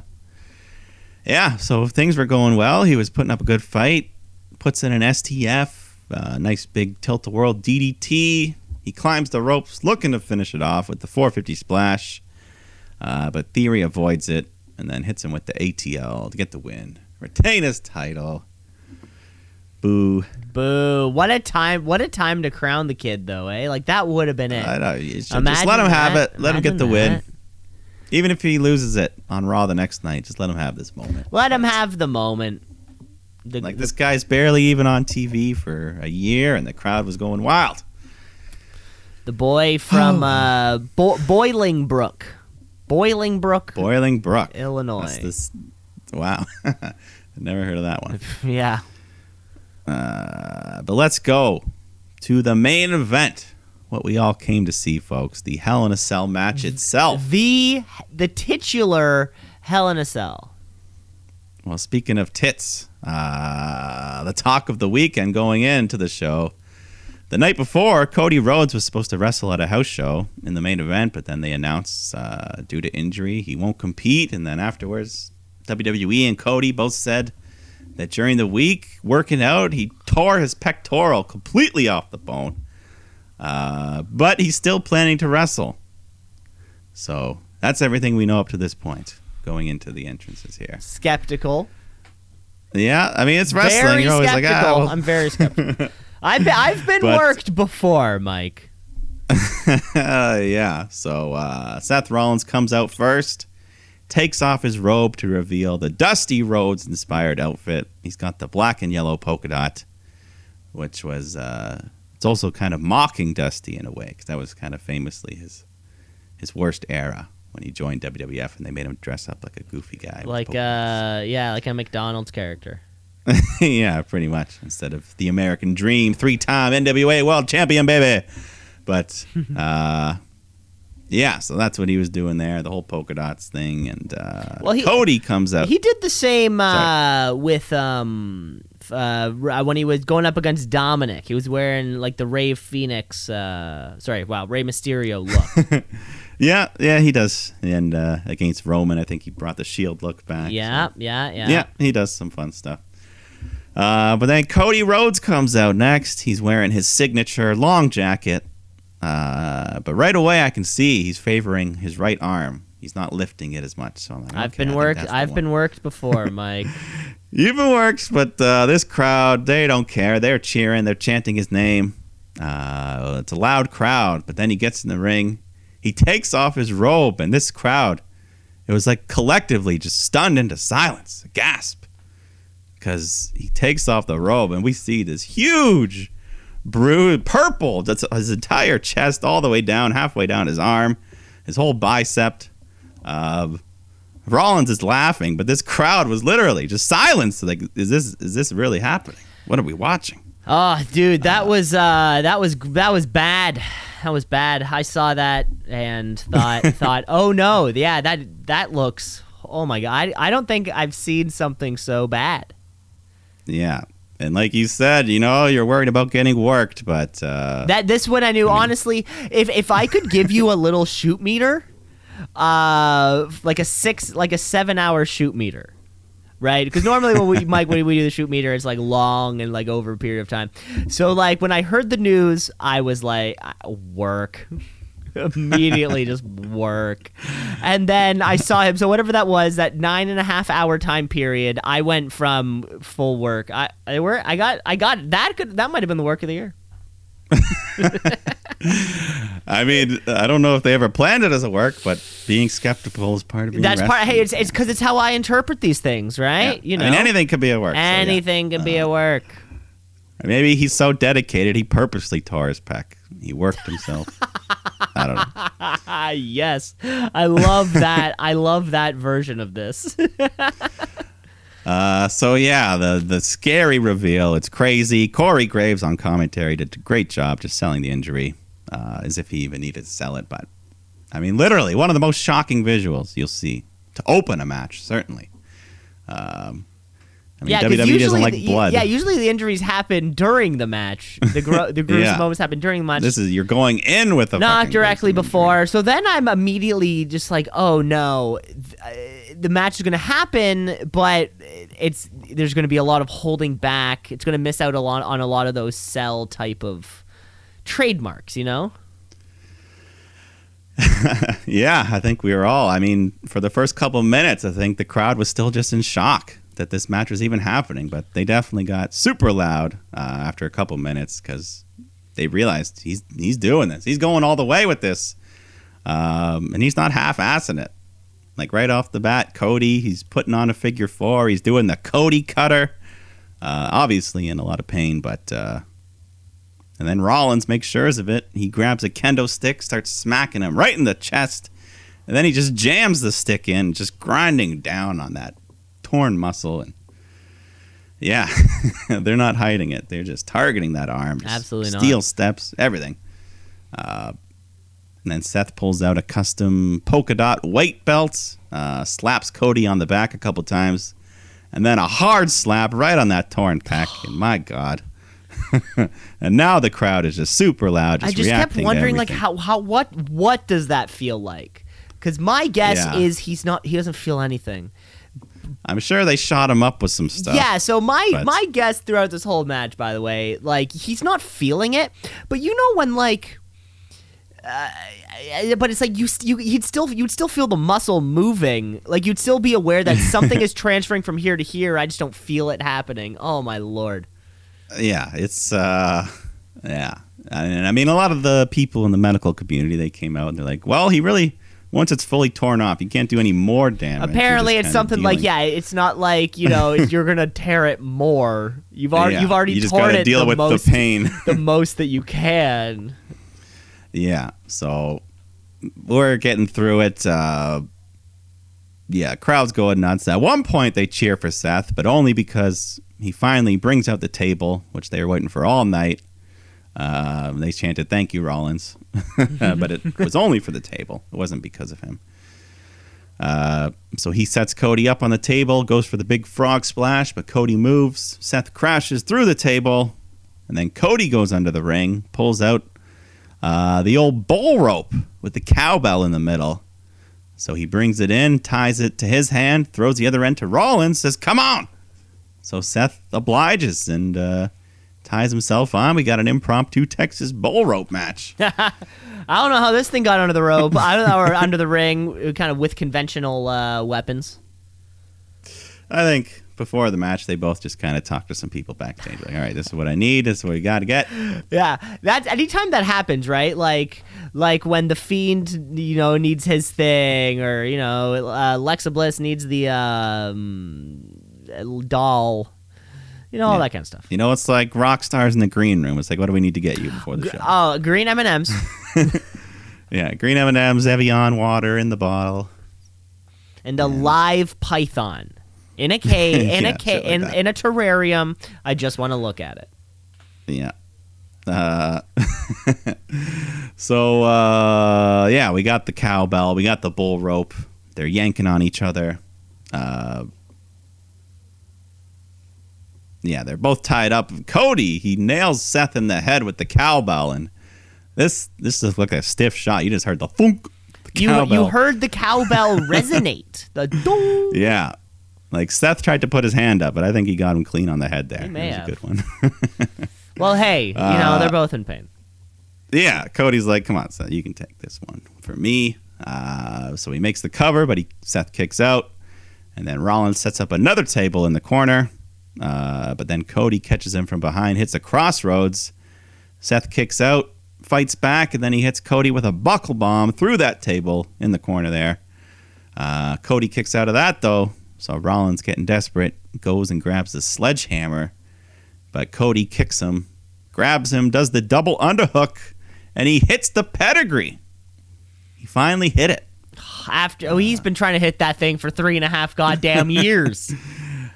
yeah, so things were going well. He was putting up a good fight. Puts in an STF, uh, nice big tilt-a-whirl DDT. He climbs the ropes, looking to finish it off with the 450 splash, uh, but Theory avoids it and then hits him with the ATL to get the win, retain his title. Boo. Boo! What a time! What a time to crown the kid, though, eh? Like that would have been it. I know. should Just let him have that. it. Let him get the Imagine win. Even if he loses it on Raw the next night, just let him have this moment. Let him have the moment. The, Like this guy's barely even on TV for a year, and the crowd was going wild. the boy from uh, Bo- Bolingbrook, Boiling Brook, Illinois. That's this. Wow, (laughs) never heard of that one. (laughs) yeah. Uh, but let's go to the main event. What we all came to see, folks. The Hell in a Cell match itself. The the titular Hell in a Cell. Well, speaking of tits, uh, the talk of the weekend going into the show. The night before, Cody Rhodes was supposed to wrestle at a house show in the main event, but then they announced uh, due to injury he won't compete. And then afterwards, WWE and Cody both said that during the week working out, he tore his pectoral completely off the bone. Uh, but he's still planning to wrestle. So that's everything we know up to this point going into the entrances here. Skeptical. Yeah, I mean it's wrestling. Very You're always like, skeptical. ah, well- I'm very skeptical. (laughs) I've been, I've been But- worked before, Mike. Uh, (laughs) yeah. So uh, Seth Rollins comes out first, takes off his robe to reveal the Dusty Rhodes inspired outfit. He's got the black and yellow polka dot, which was uh, it's also kind of mocking Dusty in a way because that was kind of famously his his worst era when he joined WWF and they made him dress up like a goofy guy. Like uh, yeah, like a McDonald's character. (laughs) yeah, pretty much. Instead of the American Dream, three-time NWA World Champion, baby. But (laughs) uh, yeah, so that's what he was doing there, the whole polka dots thing, and uh, Well, he- Cody comes out. He did the same uh, with um uh, when he was going up against Dominik. He was wearing like the Rey Fenix. Uh, sorry, wow, Rey Mysterio look. (laughs) yeah, yeah, he does. And uh, against Roman, I think he brought the Shield look back. yeah, so- yeah, yeah, yeah, he does some fun stuff. Uh, but then Cody Rhodes comes out next. He's wearing his signature long jacket. Uh, but right away, I can see he's favoring his right arm. He's not lifting it as much. So I'm like, I've okay, been worked. I've one. been worked before, Mike. (laughs) You've been works, but uh, this crowd, they don't care. They're cheering. They're chanting his name. Uh, it's a loud crowd. But then he gets in the ring. He takes off his robe, and this crowd, it was like collectively just stunned into silence, a gasp, because he takes off the robe, and we see this huge, bruise, purple, that's his entire chest, all the way down, halfway down his arm, his whole bicep. Uh, Rollins is laughing, but this crowd was literally just silenced. Like, is this is this really happening? What are we watching? Oh, dude, that was uh, that was that was bad. That was bad. I saw that and (laughs) thought thought, oh no, yeah, that that looks. Oh my god, I, I don't think I've seen something so bad. Yeah, and like you said, you know, you're worried about getting worked, but uh, That this one I knew honestly. If if I could give you a little shoot meter, uh, like a six, like a seven hour shoot meter, right? Because normally when we (laughs) Mike when we do the shoot meter, it's like long and like over a period of time. So like when I heard the news, I was like, work. (laughs) Immediately just work. And then I saw him. So whatever that was, that nine and a half hour time period, I went from full work. I I work I got I got that could that might have been the work of the year. (laughs) I mean, I don't know if they ever planned it as a work, but being skeptical is part of being. That's part. Hey, it's it's because it's how I interpret these things, right? Yeah. You know, I mean, anything could be a work. so, yeah. anything can be a uh, work. Maybe he's so dedicated, he purposely tore his pec. He worked himself. (laughs) I don't know. (laughs) Yes, I love that. I love that version of this. (laughs) Uh, so yeah, the the scary reveal. It's crazy. Corey Graves on commentary did a great job just selling the injury, uh, as if he even needed to sell it. But I mean, literally one of the most shocking visuals you'll see to open a match. Certainly. Um, I mean, yeah, WWE usually doesn't like the, blood. Yeah, usually the injuries happen during the match. The gro- (laughs) the gruesome Yeah. moments happen during the match. this is you're going in with a not directly before. So then I'm immediately just like, oh no, uh, the match is going to happen, but it's there's going to be a lot of holding back. It's going to miss out a lot on a lot of those cell type of trademarks, you know? (laughs) Yeah, I think we were all. I mean, for the first couple of minutes, I think the crowd was still just in shock that this match was even happening. But they definitely got super loud uh, after a couple minutes because they realized he's he's doing this. He's going all the way with this, um, and he's not half-assing it. Like right off the bat, Cody, he's putting on a figure four. He's doing the Cody cutter. Uh, obviously in a lot of pain, but uh, and then Rollins makes sure of it. He grabs a kendo stick, starts smacking him right in the chest, and then he just jams the stick in, just grinding down on that torn muscle. And yeah, (laughs) they're not hiding it; they're just targeting that arm. Absolutely not. Steel steps, everything. Uh, and then Seth pulls out a custom polka dot white belt, uh, slaps Cody on the back a couple times, and then a hard slap right on that torn pec. (sighs) and my God. (laughs) and now the crowd is just super loud. Just I just kept wondering, like, how, how, what, what does that feel like? Because my guess Yeah. is he's not, he doesn't feel anything. I'm sure they shot him up with some stuff. Yeah, so my but- my guess throughout this whole match, by the way, like he's not feeling it, but you know when like. Uh, but it's like you, you you'd still you'd still feel the muscle moving like you'd still be aware that (laughs) something is transferring from here to here i just don't feel it happening oh my lord yeah, it's uh, yeah, and I mean a lot of the people in the medical community they came out and they're like, well, he really once it's fully torn off, you can't do any more damage. Apparently it's something like yeah it's not like you know (laughs) you're gonna tear it more you've already Yeah, you've already you just torn gotta it deal the with most the pain. (laughs) the most that you can Yeah. So we're getting through it. Uh, yeah, crowd's going nuts. At one point, they cheer for Seth, but only because he finally brings out the table, which they were waiting for all night. Uh, they chanted, Thank you, Rollins. (laughs) but it was only for the table, it wasn't because of him. Uh, so he sets Cody up on the table, goes for the big frog splash, but Cody moves. Seth crashes through the table, and then Cody goes under the ring, pulls out uh, the old bull rope with the cowbell in the middle. So he brings it in, ties it to his hand, throws the other end to Rollins, says, Come on. So Seth obliges and uh, ties himself on. We got an impromptu Texas bull rope match. (laughs) I don't know how this thing got under the rope. I don't know, or under the ring, kind of with conventional uh, weapons. I think before the match, they both just kind of talked to some people backstage. Like, all right, this is what I need. This is what we got to get. Yeah, that's anytime that happens, right? Like, like when the fiend, you know, needs his thing, or you know, uh, Lexa Bliss needs the um, doll, you know, all that kind of stuff. You know, it's like rock stars in the green room. It's like, what do we need to get you before the show? Oh, green M and M's. Yeah, green M&M's, Evian water in the bottle. and a live python in a (laughs) cage in Yeah, a ca- shit like in, that. in a terrarium. I just want to look at it. Yeah. Uh, (laughs) so uh, yeah, we got the cowbell, we got the bull rope. They're yanking on each other. Uh, yeah, they're both tied up. Cody he nails Seth in the head with the cowbell, and this this looked like a stiff shot. You just heard the thunk. The You you heard the cowbell (laughs) resonate. The dong. Yeah. Like Seth tried to put his hand up, but I think he got him clean on the head there. He may that was have. a good one. (laughs) Well, hey, you know Uh, they're both in pain. yeah, Cody's like, come on, Seth, you can take this one for me. Uh, so he makes the cover, but he Seth kicks out, and then Rollins sets up another table in the corner. Uh, but then Cody catches him from behind, hits a crossroads. Seth kicks out, fights back, and then he hits Cody with a buckle bomb through that table in the corner there. Uh, Cody kicks out of that though, so Rollins getting desperate goes and grabs the sledgehammer, but Cody kicks him, grabs him, does the double underhook, and he hits the pedigree. He finally hit it. After oh, he's been trying to hit that thing for three and a half goddamn (laughs) years.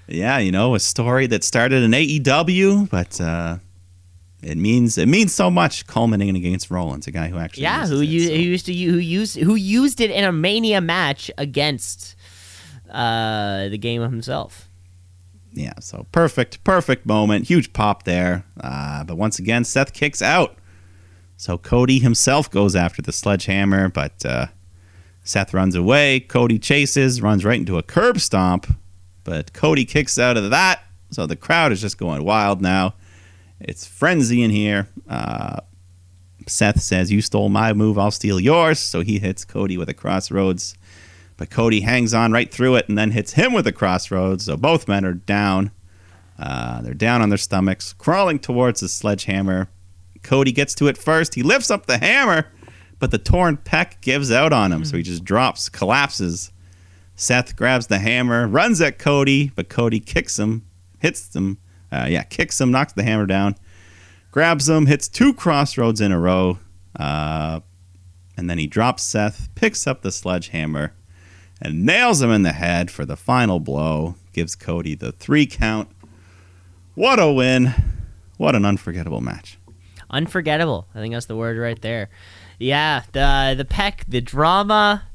Yeah, you know, a story that started in AEW, but uh, it means it means so much culminating against Rollins, a guy who actually yeah, who it, so- who used to who used who used it in a Mania match against uh, the game himself. yeah, so perfect, perfect moment, huge pop there. Uh, but once again, Seth kicks out. So Cody himself goes after the sledgehammer, but uh, Seth runs away. Cody chases, runs right into a curb stomp, but Cody kicks out of that. So the crowd is just going wild now. It's frenzy in here. Uh, Seth says, You stole my move, I'll steal yours. So he hits Cody with a crossroads. But Cody hangs on right through it and then hits him with a crossroads. So both men are down. Uh, they're down on their stomachs, crawling towards the sledgehammer. Cody gets to it first. He lifts up the hammer, but the torn pec gives out on him. So he just drops, collapses. Seth grabs the hammer, runs at Cody, but Cody kicks him, hits him. Uh, yeah, kicks him, knocks the hammer down, grabs him, hits two crossroads in a row, uh, and then he drops Seth, picks up the sledgehammer, and nails him in the head for the final blow. Gives Cody the three count. What a win! What an unforgettable match. Unforgettable. I think that's the word right there. Yeah, the the pec, the drama.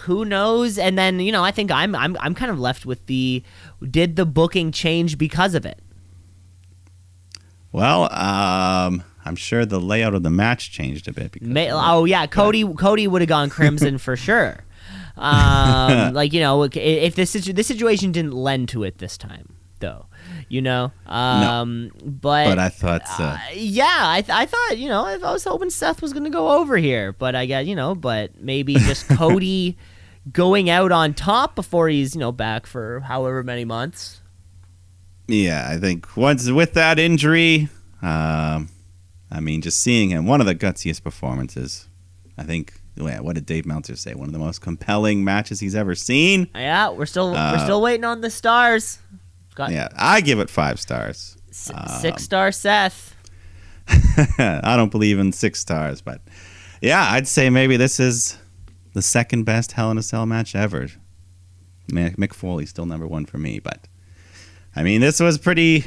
Who knows? And then you know, I think I'm I'm I'm kind of left with the did the booking change because of it? Well, um, I'm sure the layout of the match changed a bit. Because May, oh yeah, Cody Cody would have gone crimson for sure. (laughs) Um, like you know, if this this situation didn't lend to it this time, though, you know. Um, but but I thought uh, uh, yeah, I, th- I thought you know I was hoping Seth was gonna go over here, but I got you know, but maybe (laughs) just Cody going out on top before he's you know back for however many months. Yeah, I think once with that injury, um, I mean, just seeing him, one of the gutsiest performances. I think. Yeah, what did Dave Meltzer say? One of the most compelling matches he's ever seen. Yeah, we're still Uh, we're still waiting on the stars. Got Yeah, I give it five stars. s- um, six star Seth. (laughs) I don't believe in six stars, but yeah, I'd say maybe this is the second best Hell in a Cell match ever. Mick Mick Foley's still number one for me, but I mean, this was pretty,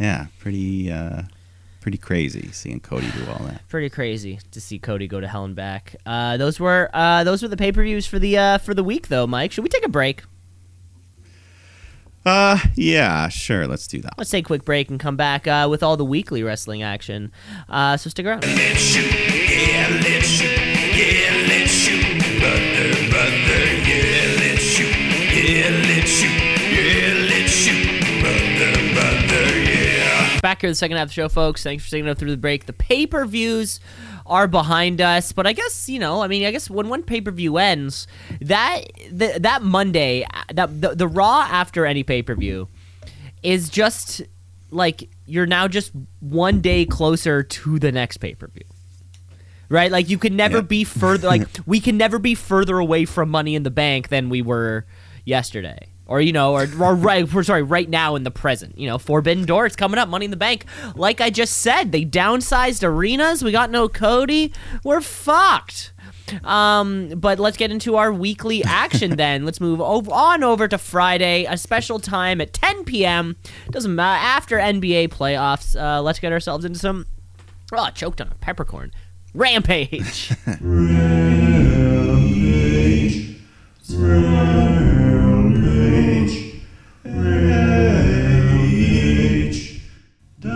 yeah, pretty, uh, pretty crazy seeing Cody do all that. pretty crazy to see Cody go to hell and back. Uh, those were uh, those were the pay per views for the uh, for the week, though. Mike, should we take a break? Uh, yeah, sure, let's do that. Let's take a quick break and come back uh, with all the weekly wrestling action. Uh, so stick around. Let's shoot, yeah, let's shoot, yeah, let's shoot, brother, brother, yeah, let's shoot, yeah, let's shoot, yeah, let's shoot, brother, brother, yeah. Back here, the second half of the show, folks. Thanks for sticking up through the break. The pay per views are behind us, but I guess you know. I mean, I guess when one pay per view ends, that the, that Monday, that the, the Raw after any pay per view is just like you're now just one day closer to the next pay per view. Right? Like you can never Yep. be further like (laughs) we can never be further away from money in the bank than we were yesterday. Or you know, or, or right we're sorry, right now in the present. You know, Forbidden Door, it's coming up, Money in the Bank. Like I just said, they downsized arenas, we got no Cody, we're fucked. Um, but let's get into our weekly action (laughs) then. Let's move ov- on over to Friday, a special time at 10 p.m. Doesn't matter after NBA playoffs. Uh, let's get ourselves into some. Oh, I choked on a peppercorn. Rampage. (laughs) Rampage.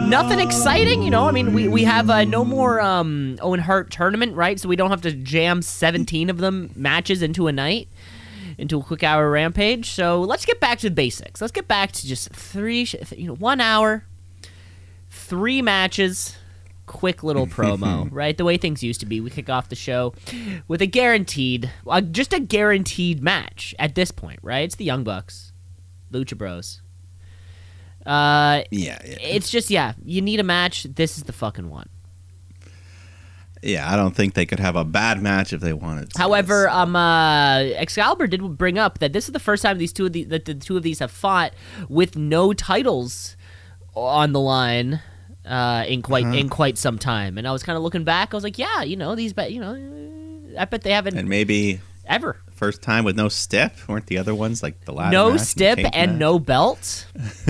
Nothing exciting, you know. I mean, we, we have uh, no more um, Owen Hart tournament, right? So we don't have to jam 17 of them matches into a night, into a quick hour rampage. So let's get back to the basics. Let's get back to just three, sh- you know, one hour, three matches, quick little promo, (laughs) right? The way things used to be. We kick off the show with a guaranteed, uh, just a guaranteed match at this point, right? It's the Young Bucks, Lucha Bros. Uh, Yeah, yeah, it's just yeah, you need a match. This is the fucking one. yeah. I don't think they could have a bad match if they wanted. to. However, um, uh, Excalibur did bring up that this is the first time these two of the that the two of these have fought with no titles on the line uh, in quite in quite some time. And I was kind of looking back. I was like, yeah, you know these, but you know, I bet they haven't and maybe ever. first time with no stip. Weren't the other ones like the last? No stip cage and no belt.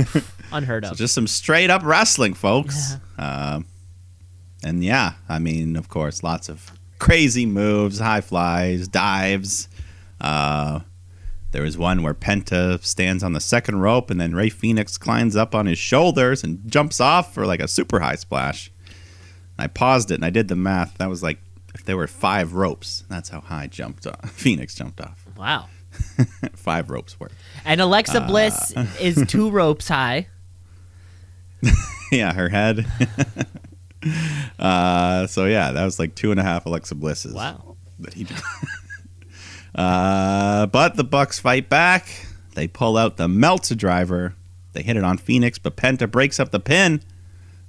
(laughs) Unheard So of. just some straight up wrestling, folks. Um, and yeah, I mean, of course, lots of crazy moves, high flies, dives. Uh, there was one where Penta stands on the second rope, and then Rey Fenix climbs up on his shoulders and jumps off for like a super high splash. I paused it and I did the math. That was like if there were five ropes. That's how high jumped off. (laughs) Fenix jumped off. Wow. (laughs) five ropes worth. And Alexa Uh. Bliss (laughs) is two ropes high. (laughs) yeah, her head. (laughs) uh, so yeah, that was like two and a half Alexa Blisses. Wow. That he (laughs) uh, but the Bucks fight back. They pull out the Meltzer driver. They hit it on Fenix, but Penta breaks up the pin.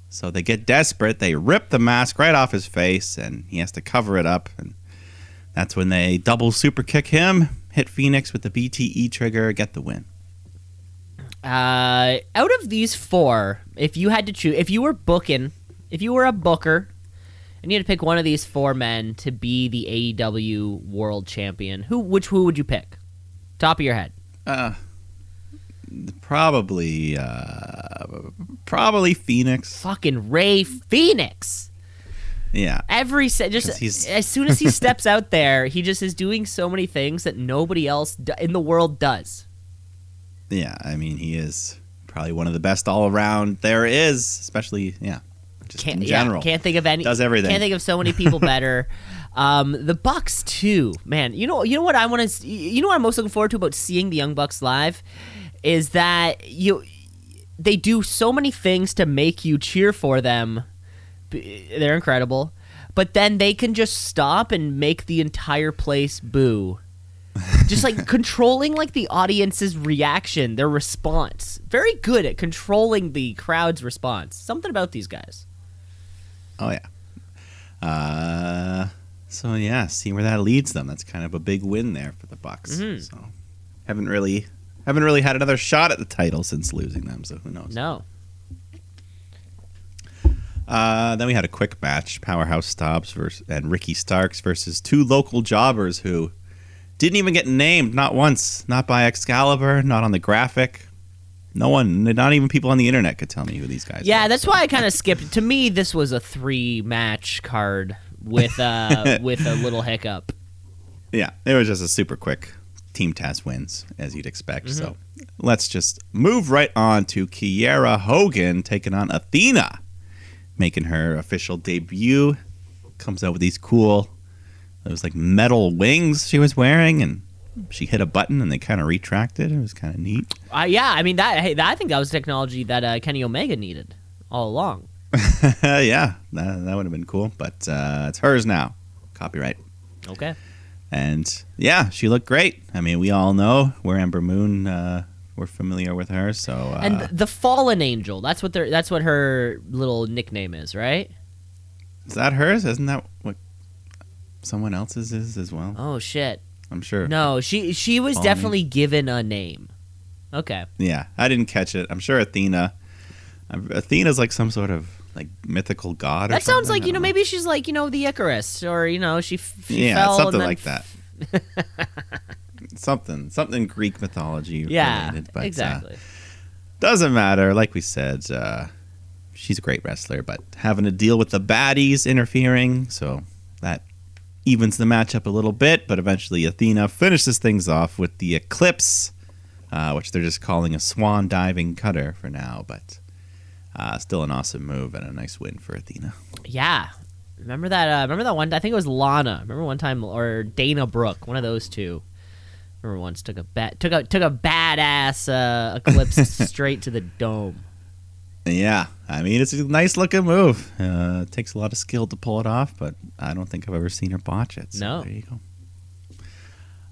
So they get desperate. They rip the mask right off his face, and he has to cover it up. And that's when they double super kick him, hit Fenix with the BTE trigger, get the win. Uh, out of these four, if you had to choose, if you were booking, if you were a booker, and you had to pick one of these four men to be the AEW World Champion, who, which, who would you pick? Top of your head. Uh, probably, uh, probably Fenix. Fucking Rey Fenix. Yeah. Every se- just as soon as he steps (laughs) out there, he just is doing so many things that nobody else in the world does. Yeah. I mean, he is probably one of the best all around there is, especially, yeah, just Can't, in yeah, general. can't think of any. Does everything. Can't think of so many people (laughs) better. um, the Bucks too, man. You know, you know what I want to. You know what I'm most looking forward to about seeing the Young Bucks live is that you they do so many things to make you cheer for them. They're incredible, but then they can just stop and make the entire place boo. Just like controlling like the audience's reaction, their response. Very good at controlling the crowd's response. Something about these guys. Oh yeah. Uh, so yeah, see where that leads them. That's kind of a big win there for the Bucks. Mhm. So haven't really haven't really had another shot at the title since losing them. So who knows? No. Uh, then we had a quick match: Powerhouse Hobbs versus, and Ricky Starks versus two local jobbers who didn't even get named, not once, not by Excalibur, not on the graphic. No one, not even people on the internet could tell me who these guys. Yeah, are. that's why I kind of skipped. To me, this was a three match card with uh (laughs) with a little hiccup. Yeah, it was just a super quick Team Taz wins, as you'd expect. So Mm-hmm. let's just move right on to Kiera Hogan taking on Athena, making her official debut. Comes out with these cool, it was like metal wings she was wearing, and she hit a button and they kind of retracted. It was kind of neat. Uh, yeah, I mean that. Hey, that, I think that was technology that uh, Kenny Omega needed all along. (laughs) yeah, that, that would have been cool, but uh, it's hers now. Copyright. Okay. And yeah, she looked great. I mean, we all know we're Ember Moon. Uh, we're familiar with her, so uh, And the Fallen Angel. That's what they're. That's what her little nickname is, right? is that hers? Isn't that someone else's is as well? Oh shit. I'm sure. No, she she was definitely given a name. Okay. Yeah, I didn't catch it. I'm sure Athena. Athena's like some sort of like mythical god. Or That sounds like you know don't maybe she's like you know the Icarus or you know she, f- she Yeah, fell something like that. (laughs) something, something Greek mythology Yeah, related. But, uh, exactly. doesn't matter. Like we said, uh, she's a great wrestler, but having to deal with the baddies interfering, so that evens the matchup a little bit. But eventually, Athena finishes things off with the Eclipse, uh, which they're just calling a swan diving cutter for now. But uh, still an awesome move and a nice win for Athena. Yeah. Remember that? Uh, remember that one? I think it was Lana. Remember one time, or Dana Brooke, one of those two. Remember once took a bat took a took a badass uh, eclipse (laughs) straight to the dome. Yeah, I mean it's a nice looking move. Uh, it takes a lot of skill to pull it off, but I don't think I've ever seen her botch it. So No. there you go.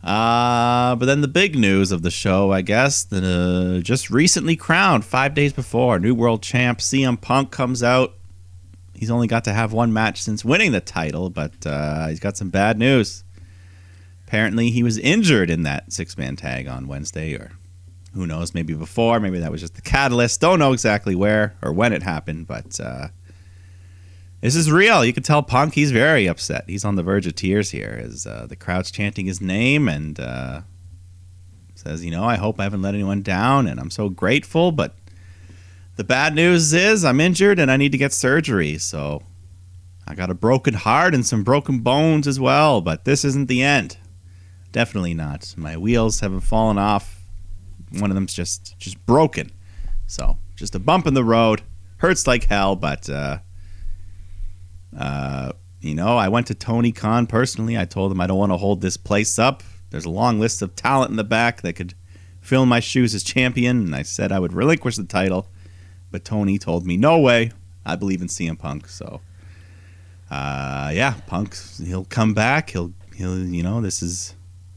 Uh, but then the big news of the show, I guess, that uh, just recently crowned five days before, new world champ CM Punk comes out. He's only got to have one match since winning the title, but uh, he's got some bad news. Apparently, he was injured in that six man tag on Wednesday, or who knows, maybe before, maybe that was just the catalyst. Don't know exactly where or when it happened, but uh, this is real. You can tell Punk he's very upset. He's on the verge of tears here as uh, the crowd's chanting his name and uh, says, "You know, I hope I haven't let anyone down, and I'm so grateful." But the bad news is I'm injured and I need to get surgery. So I got a broken heart and some broken bones as well. But this isn't the end. Definitely not. My wheels haven't fallen off. One of them's just just broken. So just a bump in the road. Hurts like hell, but uh, uh, you know, I went to Tony Khan personally. I told him I don't want to hold this place up. There's a long list of talent in the back that could fill my shoes as champion, and I said I would relinquish the title. But Tony told me, no way. I believe in CM Punk. So, uh, yeah, Punk, he'll come back. He'll, he'll, you know, this is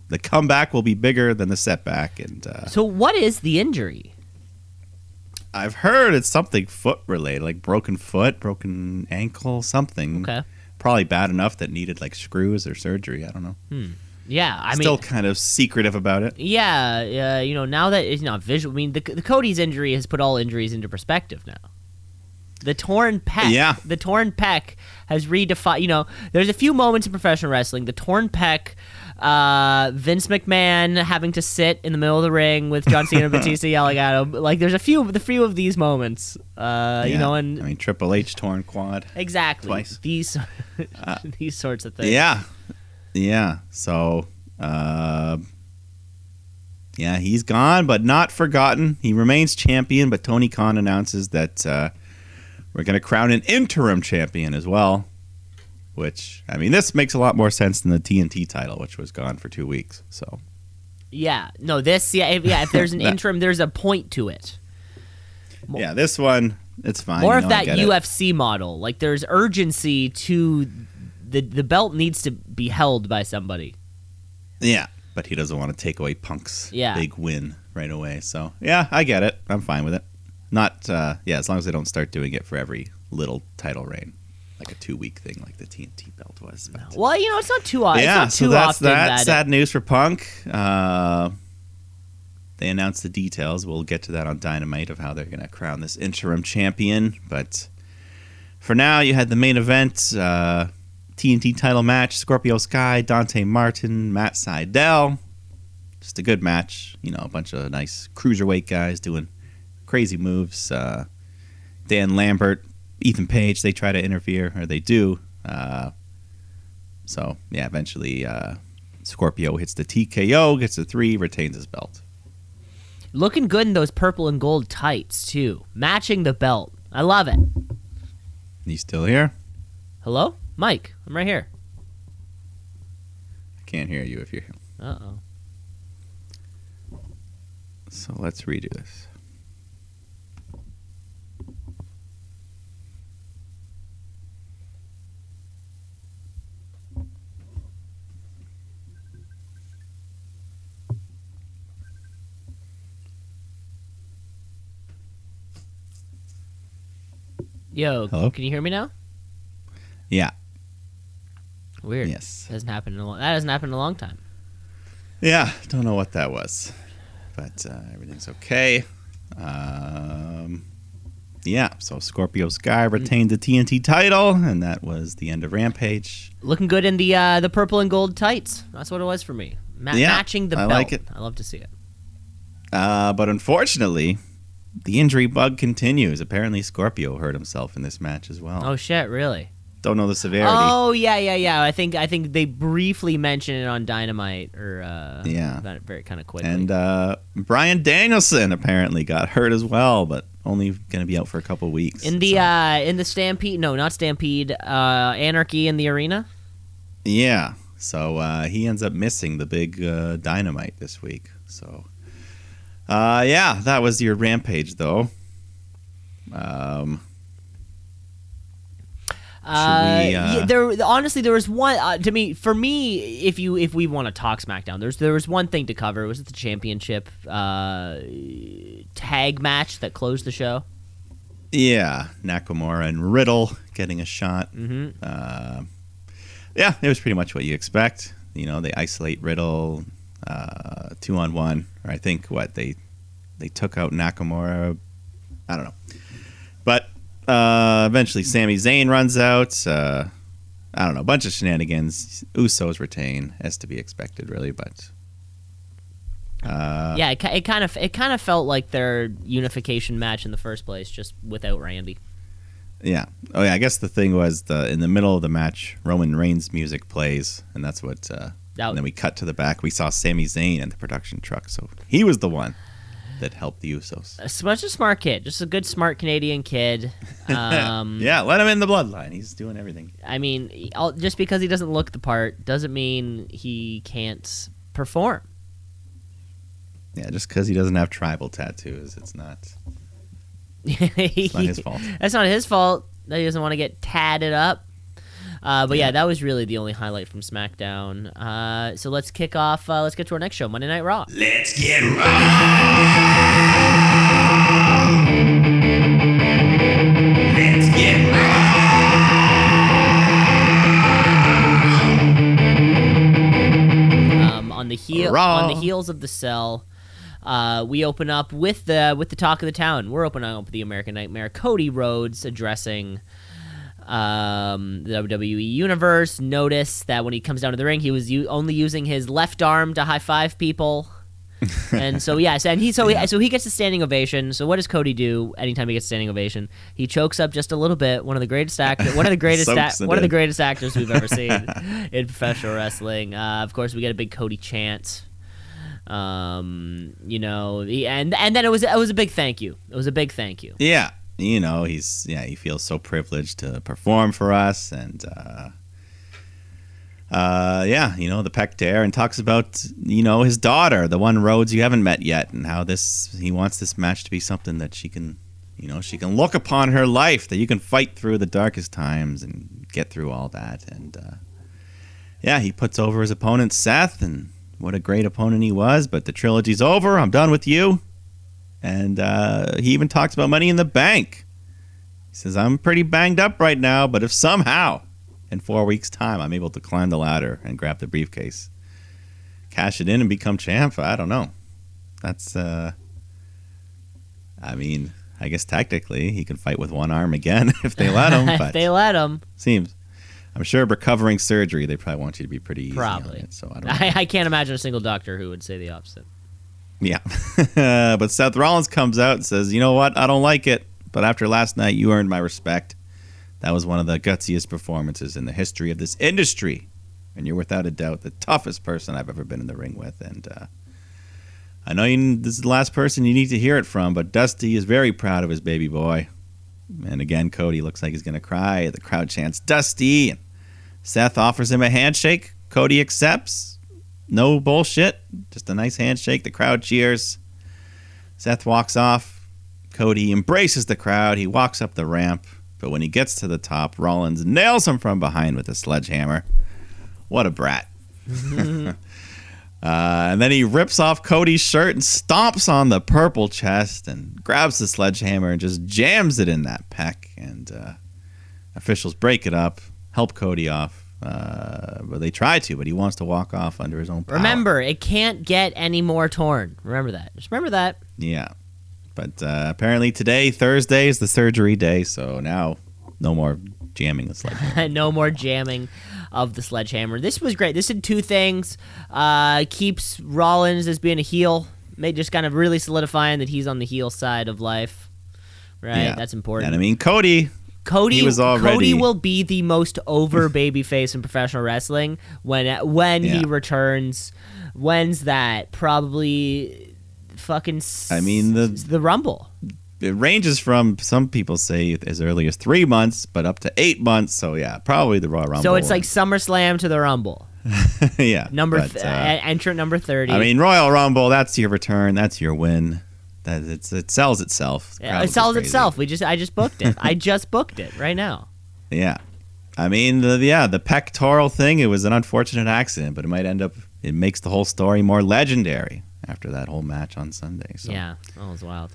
the comeback will be bigger than the setback. And uh, So what is the injury? I've heard it's something foot related, like broken foot, broken ankle, something. Okay. Probably bad enough that needed like screws or surgery. I don't know. Hmm. Yeah, I Still mean, kind of secretive about it. yeah, uh, you know, now that it's not visual. I mean, the, the Cody's injury has put all injuries into perspective now. The torn pec, Yeah. the torn pec has redefined. You know, there's a few moments in professional wrestling. The torn pec, uh, Vince McMahon having to sit in the middle of the ring with John Cena and (laughs) Batista yelling at him. Like, there's a few, the few of these moments. Uh, you know, and I mean, Triple H torn quad. exactly Twice. (laughs) Uh, these these sorts of things. Yeah, yeah. So, uh, yeah, he's gone, but not forgotten. He remains champion. But Tony Khan announces that uh, we're going to crown an interim champion as well. Which I mean, this makes a lot more sense than the TNT title, which was gone for two weeks. So, Yeah, no, this, yeah, if, yeah. If there's an (laughs) interim, there's a point to it. Mo- yeah, this one it's fine. More you of know, that get it. UFC model. Like there's urgency to the the belt needs to be held by somebody. Yeah, but he doesn't want to take away Punk's Yeah. big win right away. So yeah, I get it. I'm fine with it. Not uh, yeah, as long as they don't start doing it for every little title reign, like a two week thing, like the TNT belt was. But, Well, you know, it's not too often. yeah, so too that's that. that Sad news for Punk. Uh, they announced the details. We'll get to that on Dynamite of how they're going to crown this interim champion. But for now, you had the main event uh, TNT title match Scorpio Sky, Dante Martin, Matt Sydal. Just a good match. You know, a bunch of nice cruiserweight guys doing crazy moves. Uh, Dan Lambert, Ethan Page, they try to interfere, or they do. Uh, so, yeah, eventually uh, Scorpio hits the TKO, gets the three, retains his belt. looking good in those purple and gold tights too, matching the belt. I love it. You still here? Hello, Mike. I'm right here. I can't hear you if you're here. Uh oh. So let's redo this. Yo, Hello? can you hear me now? Yeah. Weird. Yes. That hasn't happened in a long, that hasn't happened in a long time. Yeah, don't know what that was, but uh, everything's okay. Um, yeah, so Scorpio Sky retained the TNT title, and that was the end of Rampage. Looking good in the uh, the purple and gold tights. That's what it was for me. Ma- Yeah, matching the I belt. like it. I love to see it. Uh, but unfortunately, the injury bug continues. Apparently, Scorpio hurt himself in this match as well. Oh shit, really? Don't know the severity. Oh yeah, yeah, yeah. I think I think they briefly mentioned it on Dynamite or uh, Yeah. very, very kind of quickly. And uh, Bryan Danielson apparently got hurt as well, but only going to be out for a couple weeks. in the So, uh, in the Stampede, no, not Stampede, uh, Anarchy in the arena. yeah, so uh, he ends up missing the big uh, dynamite this week. So, uh, yeah, that was your rampage, though. Um, Uh, we, uh, yeah, there honestly there was one uh, to me for me if you if we want to talk SmackDown there's there was one thing to cover was it the championship uh, tag match that closed the show. yeah, Nakamura and Riddle getting a shot. hmm Uh, yeah, it was pretty much what you expect. You know, they isolate Riddle uh, two on one, or I think what they they took out Nakamura. I don't know, but uh, eventually Sami Zayn runs out. Uh, I don't know, a bunch of shenanigans. Usos retain, as to be expected, really. But uh, yeah, it, it kind of it kind of felt like their unification match in the first place, just without Randy. Yeah. Oh yeah. I guess the thing was the in the middle of the match, Roman Reigns' music plays, and that's what. Uh, That- and then we cut to the back. We saw Sami Zayn in the production truck, so he was the one that helped the Usos. Such a smart kid, just a good smart Canadian kid. (laughs) Um, (laughs) yeah, let him in the bloodline. He's doing everything. I mean, just because he doesn't look the part doesn't mean he can't perform. Yeah, just because he doesn't have tribal tattoos, it's not. (laughs) It's not his fault. That's not his fault that he doesn't want to get tatted up. Uh, but yeah. Yeah. that was really the only highlight from SmackDown. Uh, so let's kick off. Uh, let's get to our next show, Monday Night Raw. Let's get raw. Let's get raw. on the heel Raw. on the heels of the cell. Uh, we open up with the with the talk of the town. We're opening up with the American Nightmare. Cody Rhodes addressing um, the WWE universe. Notice that when he comes down to the ring, he was u- only using his left arm to high five people. (laughs) and so yes, and he so he, so he gets a standing ovation. So what does Cody do anytime he gets a standing ovation? He chokes up just a little bit. One of the greatest actors, one of the greatest, (laughs) a- one of the greatest actors we've ever seen (laughs) in professional wrestling. Uh, of course, we get a big Cody chant. Um, you know, and and then it was it was a big thank you. It was a big thank you. Yeah, you know, he's yeah, he feels so privileged to perform for us, and uh, uh, yeah, you know, the pec dare, and talks about you know his daughter, the one Rhodes you haven't met yet, and how this he wants this match to be something that she can, you know, she can look upon her life, that you can fight through the darkest times and get through all that, and uh, yeah, he puts over his opponent Seth, and what a great opponent he was. But the trilogy's over. I'm done with you. And uh, he even talks about money in the bank. He says, I'm pretty banged up right now, but if somehow in four weeks' time I'm able to climb the ladder and grab the briefcase, cash it in and become champ, I don't know. That's, uh, I mean, I guess technically he can fight with one arm again (laughs) if they let him, (laughs) if they let him, seems. I'm sure recovering surgery, they probably want you to be pretty easy Probably. it, so I don't know. (laughs) I, I can't imagine a single doctor who would say the opposite. Yeah. (laughs) but Seth Rollins comes out and says, You know what? I don't like it. But after last night, you earned my respect. That was one of the gutsiest performances in the history of this industry. And you're without a doubt the toughest person I've ever been in the ring with. And uh, I know you, this is the last person you need to hear it from, but Dusty is very proud of his baby boy. And again, Cody looks like he's going to cry. The crowd chants, Dusty. And Seth offers him a handshake. Cody accepts. No bullshit. Just a nice handshake. The crowd cheers. Seth walks off. Cody embraces the crowd. He walks up the ramp. But when he gets to the top, Rollins nails him from behind with a sledgehammer. What a brat. (laughs) (laughs) uh, and then he rips off Cody's shirt and stomps on the purple chest and grabs the sledgehammer and just jams it in that pec. And uh, officials break it up, help Cody off. Uh, but they try to, but he wants to walk off under his own power. Remember, it can't get any more torn. Remember that. Just remember that. Yeah. But uh, apparently today, Thursday, is the surgery day, so now no more jamming the sledgehammer. (laughs) no more jamming of the sledgehammer. This was great. This did two things. Uh, keeps Rollins as being a heel. May just kind of really solidifying that he's on the heel side of life. Right. Yeah. That's important. and I mean, Cody, Cody already- Cody will be the most over (laughs) babyface in professional wrestling when when he returns. When's that? Probably fucking. s- I mean, the- the Rumble. it ranges from some people say as early as three months, but up to eight months. So yeah, probably the Raw Rumble. So it's like SummerSlam to the Rumble. (laughs) yeah, Number but, th- uh, entrant number thirty. I mean, Royal Rumble. That's your return. That's your win. It's it sells itself. Yeah, it sells itself. We just I just booked it. I (laughs) just booked it right now. Yeah. I mean, the, yeah, the pectoral thing, it was an unfortunate accident, but it might end up, it makes the whole story more legendary after that whole match on Sunday. So. Yeah, that was wild.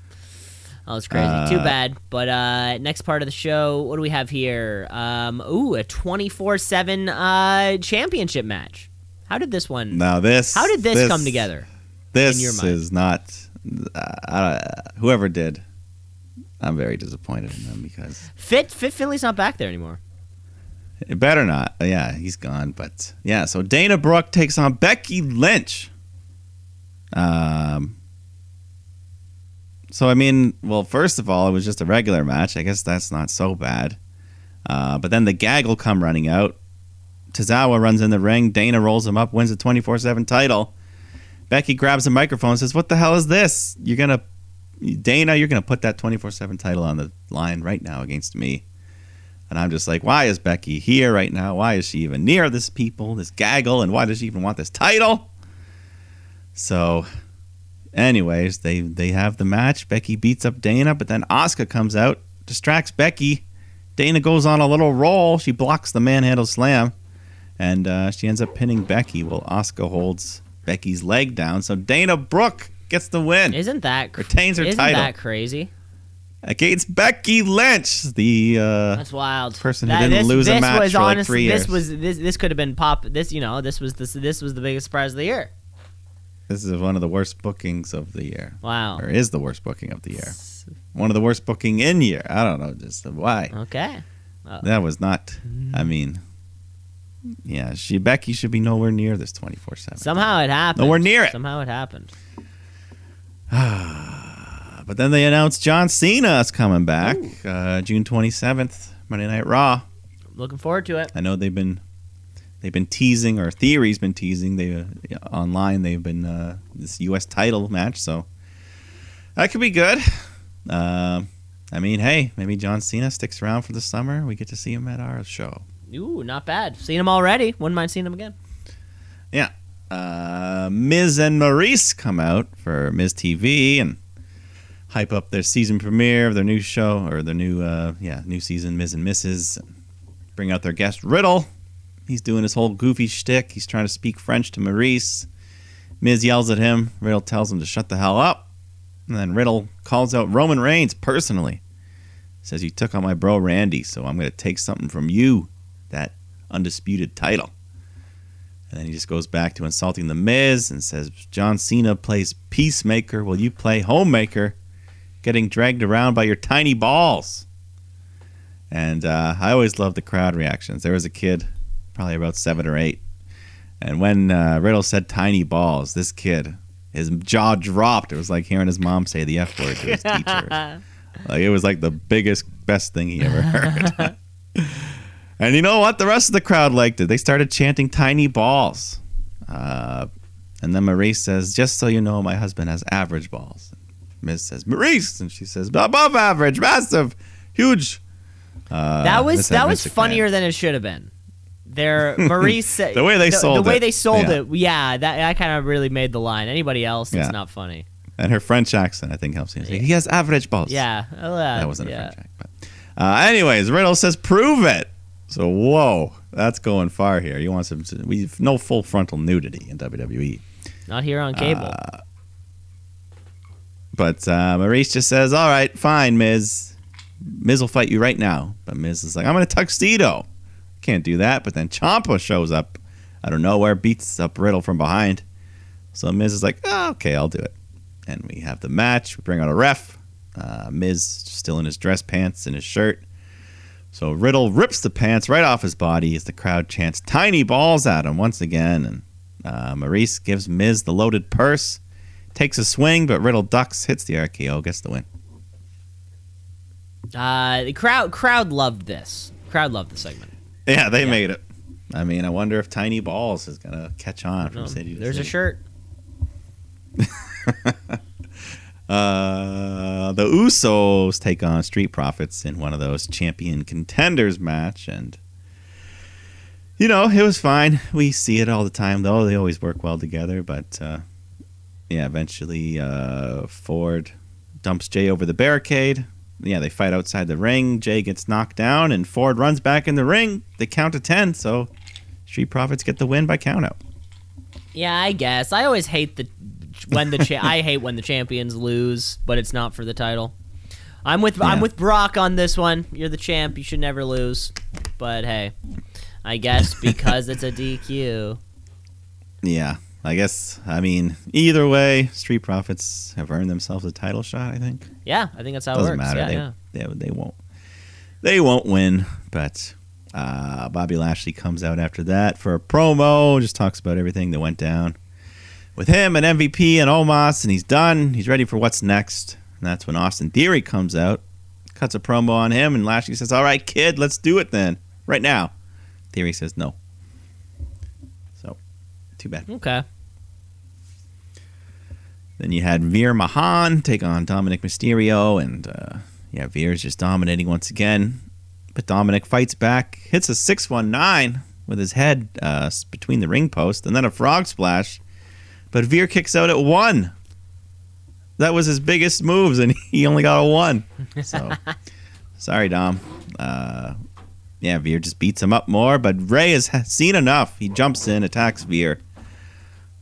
That was crazy. Too Uh, bad. But uh, next part of the show, what do we have here? Um, ooh, a twenty four seven uh championship match. How did this one? Now, this. How did this, come together? This in your mind? is not, uh, whoever did, I'm very disappointed in them because Fit Fit Finlay's not back there anymore. it better not. Yeah, he's gone. But yeah, so Dana Brooke takes on Becky Lynch. Um, so I mean, well, first of all, it was just a regular match. I guess that's not so bad. Uh, but then the gag will come running out. Tozawa runs in the ring. Dana rolls him up, wins the 24 7 title. Becky grabs the microphone and says, What the hell is this? You're going to, Dana, you're going to put that 24 7 title on the line right now against me. And I'm just like, Why is Becky here right now? Why is she even near this people, this gaggle? And why does she even want this title? So, anyways, they, they have the match. Becky beats up Dana, but then Asuka comes out, distracts Becky. Dana goes on a little roll. She blocks the manhandle slam, and uh, she ends up pinning Becky while Asuka holds Becky's leg down. So Dana Brooke gets the win Isn't that cr- Retains her isn't title. that crazy? against Becky Lynch, the uh, That's wild. person who That- didn't this, lose a match was for like honest- three This was this this could have been pop. This you know this was this this was the biggest surprise of the year. This is one of the worst bookings of the year, Wow. or is the worst booking of the year. One of the worst booking in year. I don't know, just why. Okay. That was not. I mean, yeah, she Becky should be nowhere near this twenty four seven. Somehow it happened. Nowhere near it. Somehow it happened. (sighs) But then they announced John Cena is coming back uh, June twenty seventh, Monday Night Raw. Looking forward to it. I know they've been they've been teasing or theory's been teasing they uh, online they've been uh, this U.S. title match, so that could be good. Um I mean, hey, maybe John Cena sticks around for the summer. We get to see him at our show. Ooh, not bad. Seen him already. Wouldn't mind seeing him again. Yeah. Uh, Miz and Maryse come out for Miz TV and hype up their season premiere of their new show or their new uh, yeah new season Miz and Mrs. Bring out their guest Riddle. He's doing his whole goofy shtick. He's trying to speak French to Maryse. Miz yells at him. Riddle tells him to shut the hell up. And then Riddle calls out Roman Reigns personally. Says you took on my bro Randy, so I'm gonna take something from you, that undisputed title. And then he just goes back to insulting the Miz and says John Cena plays peacemaker while you play homemaker, getting dragged around by your tiny balls. And uh, I always love the crowd reactions. There was a kid, probably about seven or eight, and when uh, Riddle said tiny balls, this kid, his jaw dropped. It was like hearing his mom say the F word to his (laughs) teacher. Like it was like the biggest, best thing he ever (laughs) heard. (laughs) and you know what? The rest of the crowd liked it. They started chanting "tiny balls," uh, and then Maryse says, "Just so you know, my husband has average balls." Miz says, "Maryse," and she says, "Above average, massive, huge." Uh, that was that was funnier than it should have been. Their (laughs) Maryse (laughs) The way they sold it. the way it. they sold Yeah. it, yeah, that that kind of really made the line. Anybody else, it's Yeah. not funny. And her French accent, I think, helps. him. He has average balls. Yeah, uh, that wasn't yeah. a French accent. But, uh, anyways, Riddle says, "Prove it." So, whoa, that's going far here. You want some? We no full frontal nudity in WWE. Not here on cable. Uh, But uh, Maryse just says, "All right, fine, Miz. Miz will fight you right now." But Miz is like, "I'm in a tuxedo. Can't do that." But then Ciampa shows up out of nowhere, beats up Riddle from behind. So Miz is like, oh, "Okay, I'll do it." And we have the match. We bring out a ref. Uh, Miz still in his dress pants and his shirt. So Riddle rips the pants right off his body as the crowd chants "tiny balls" at him once again, and uh, Maryse gives Miz the loaded purse takes a swing, but Riddle ducks, hits the RKO, gets the win. Uh, the crowd crowd loved this. Crowd loved the segment. Yeah, they made it. I mean, I wonder if Tiny Balls is gonna catch on from city to there's a shirt. (laughs) Uh, the Usos take on Street Profits in one of those champion contenders match, and you know it was fine. We see it all the time, though. They always work well together, but uh, yeah, eventually uh, Ford dumps Jay over the barricade. Yeah, they fight outside the ring. Jay gets knocked down, and Ford runs back in the ring. They count to ten, so Street Profits get the win by countout. Yeah, I guess. I always hate the when the cha- I hate when the champions lose, but it's not for the title. I'm with I'm with Brock on this one. You're the champ. You should never lose. But hey, I guess because it's a DQ. Yeah, I guess. I mean, either way, Street Profits have earned themselves a title shot. I think Yeah, I think that's how doesn't it works. matter. Yeah, they, yeah. they they won't they won't win. But uh, Bobby Lashley comes out after that for a promo. Just talks about everything that went down with him and MVP and Omos, and he's done. He's ready for what's next. And that's when Austin Theory comes out, cuts a promo on him, and Lashley says, "All right, kid, let's do it then, right now." Theory says no. So, too bad. Okay. Then you had Veer Mahaan take on Dominik Mysterio, and uh, yeah, Veer's just dominating once again. But Dominik fights back, hits a 619 with his head uh, between the ring post, and then a frog splash. But Veer kicks out at one. That was his biggest moves, and (laughs) he only got a one. So, (laughs) sorry, Dom. Uh, yeah, Veer just beats him up more, but Rey has seen enough. He jumps in, attacks Veer,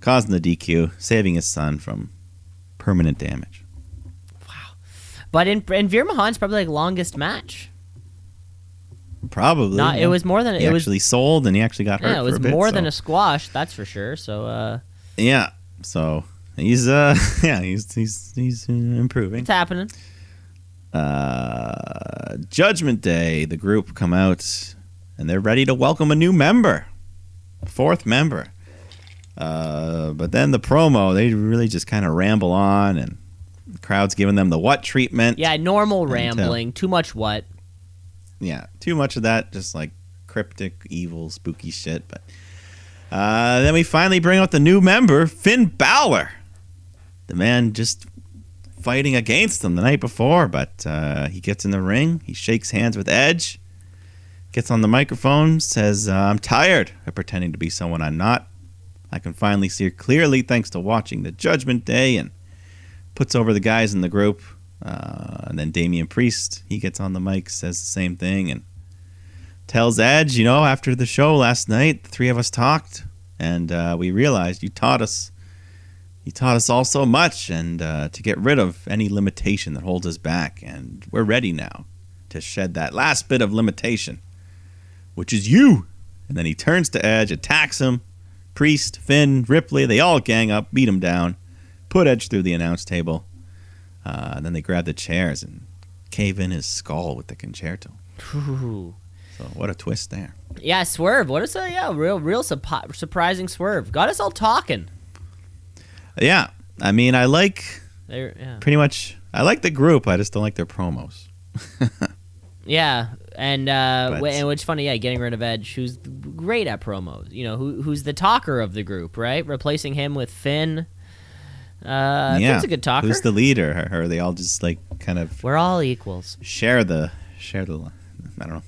causing the DQ, saving his son from permanent damage. Wow. But in in Veer Mahaan's probably like longest match. Probably. Not yeah. it was more than He it was. actually sold, and he actually got hurt. Yeah, it was a bit, more so- than a squash, that's for sure. So uh, Yeah. So He's uh (laughs) yeah he's he's he's improving. It's happening. Uh, Judgment Day, the group come out and they're ready to welcome a new member, fourth member. Uh, but then the promo, they really just kind of ramble on, and the crowd's giving them the what treatment. Yeah, normal rambling. Too much what? yeah, too much of that, just like cryptic, evil, spooky shit. But uh, then we finally bring out the new member, Finn Balor. The man just fighting against them the night before, but uh, he gets in the ring, he shakes hands with Edge, gets on the microphone, says, uh, "I'm tired of pretending to be someone I'm not. I can finally see her clearly thanks to watching the Judgment Day," and puts over the guys in the group. Uh, and then Damian Priest, he gets on the mic, says the same thing, and tells Edge, you know, after the show last night, the three of us talked, and uh, we realized you taught us, you taught us all so much, and uh, to get rid of any limitation that holds us back, and we're ready now to shed that last bit of limitation, which is you. And then he turns to Edge, attacks him. Priest, Finn, Ripley, they all gang up, beat him down, put Edge through the announce table. Uh, and then they grab the chairs and cave in his skull with the Con-Chair-To. Ooh. So what a twist there. Yeah, swerve. What is a yeah, real, real sup- surprising swerve. Got us all talking. Yeah, I mean, I like There, yeah, pretty much. I like the group. I just don't like their promos. (laughs) yeah, and uh, But- and what's funny, yeah, getting rid of Edge, who's great at promos. You know, who who's the talker of the group, right? Replacing him with Finn. Uh, yeah, Finn's a good talker. Who's the leader? Or, or they all just like kind of We're all equals. share the share the. I don't know.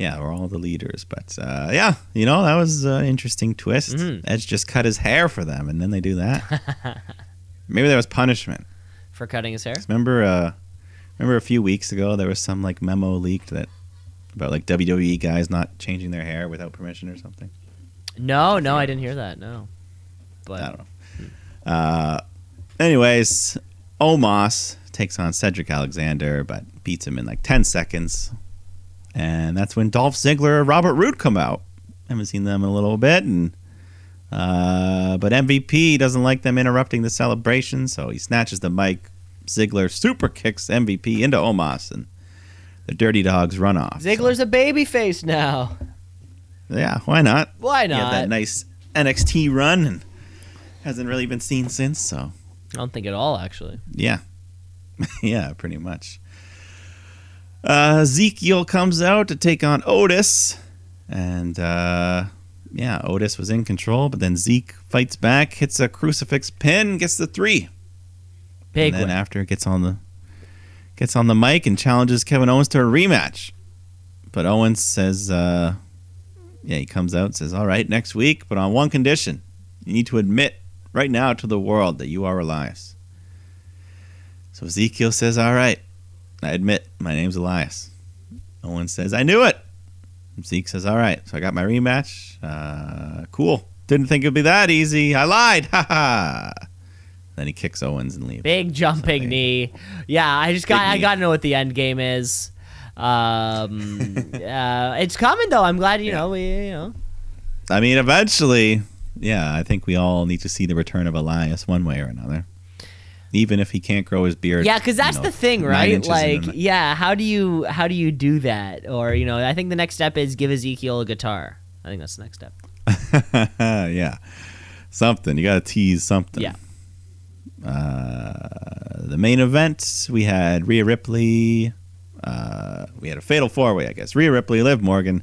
Yeah, we're all the leaders, but uh, yeah, you know that was an interesting twist. Mhm. Edge just cut his hair for them, and then they do that. (laughs) Maybe there was punishment. For cutting his hair. Remember, uh, remember a few weeks ago there was some like memo leaked that about like WWE guys not changing their hair without permission or something. No, no, I didn't hear that. No, but I don't know. Uh, anyways, Omos takes on Cedric Alexander, but beats him in like ten seconds, and that's when Dolph Ziggler and Robert Roode come out. Haven't seen them in a little bit, and uh, but MVP doesn't like them interrupting the celebration, so he snatches the mic. Ziggler super kicks MVP into Omos, and the Dirty Dogs run off. So, Ziggler's a baby face now. yeah, why not? Why He had not? that nice NXT run, and hasn't really been seen since. So I don't think at all, actually. Yeah. (laughs) yeah, pretty much. Uh, Ezekiel comes out to take on Otis. And uh, yeah, Otis was in control, but then Zeke fights back, hits a crucifix pin, gets the three. Big and then win. after gets on the gets on the mic and challenges Kevin Owens to a rematch. But Owens says uh, yeah, he comes out and says, All right, next week, but on one condition. You need to admit right now to the world that you are Elias. So Ezekiel says, All right, I admit my name's Elias. Owens says, I knew it. Zeke says, All right, so I got my rematch. Uh, cool. Didn't think it'd be that easy. I lied. (laughs) Ha ha. Then he kicks Owens and leaves. Big jumping knee. Yeah, I just got I got to know what the end game is. Um, (laughs) uh, it's coming though. I'm glad you Yeah. know we you know. I mean, eventually, yeah, I think we all need to see the return of Elias one way or another. Even if he can't grow his beard. Yeah, because that's you know, the thing, right? Like, yeah, how do you how do you do that? Or you know, I think the next step is give Ezekiel a guitar. I think that's the next step. (laughs) yeah. Something. You got to tease something. Yeah. Uh, the main event, we had Rhea Ripley. Uh, we had a fatal four way, I guess. Rhea Ripley, Liv Morgan,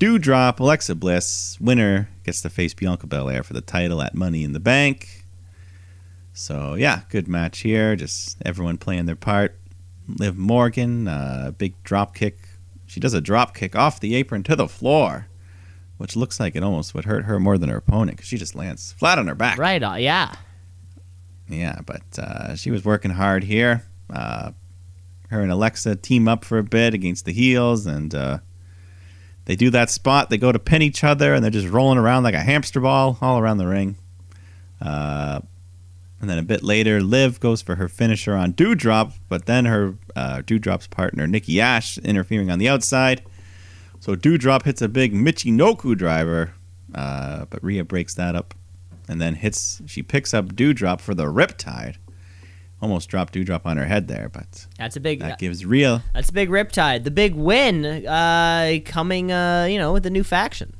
Doudrop, Alexa Bliss. Winner gets to face Bianca Belair for the title at Money in the Bank. So, yeah, good match here. Just everyone playing their part. Liv Morgan, uh, big drop kick. She does a drop kick off the apron to the floor, which looks like it almost would hurt her more than her opponent because she just lands flat on her back. Right? Uh, yeah. Yeah, but uh, she was working hard here. Uh, her and Alexa team up for a bit against the heels, and uh, they do that spot. They go to pin each other, and they're just rolling around like a hamster ball all around the ring. Uh, and then a bit later, Liv goes for her finisher on Doudrop, but then her uh, Doudrop's partner, Nikki Ash, interfering on the outside. So Doudrop hits a big Michinoku driver, uh, but Rhea breaks that up. and then hits. She picks up Doudrop for the Riptide. Almost dropped Doudrop on her head there, but That's a big. that gives real. That's a big Riptide. The big win uh, coming, uh, you know, with the new faction.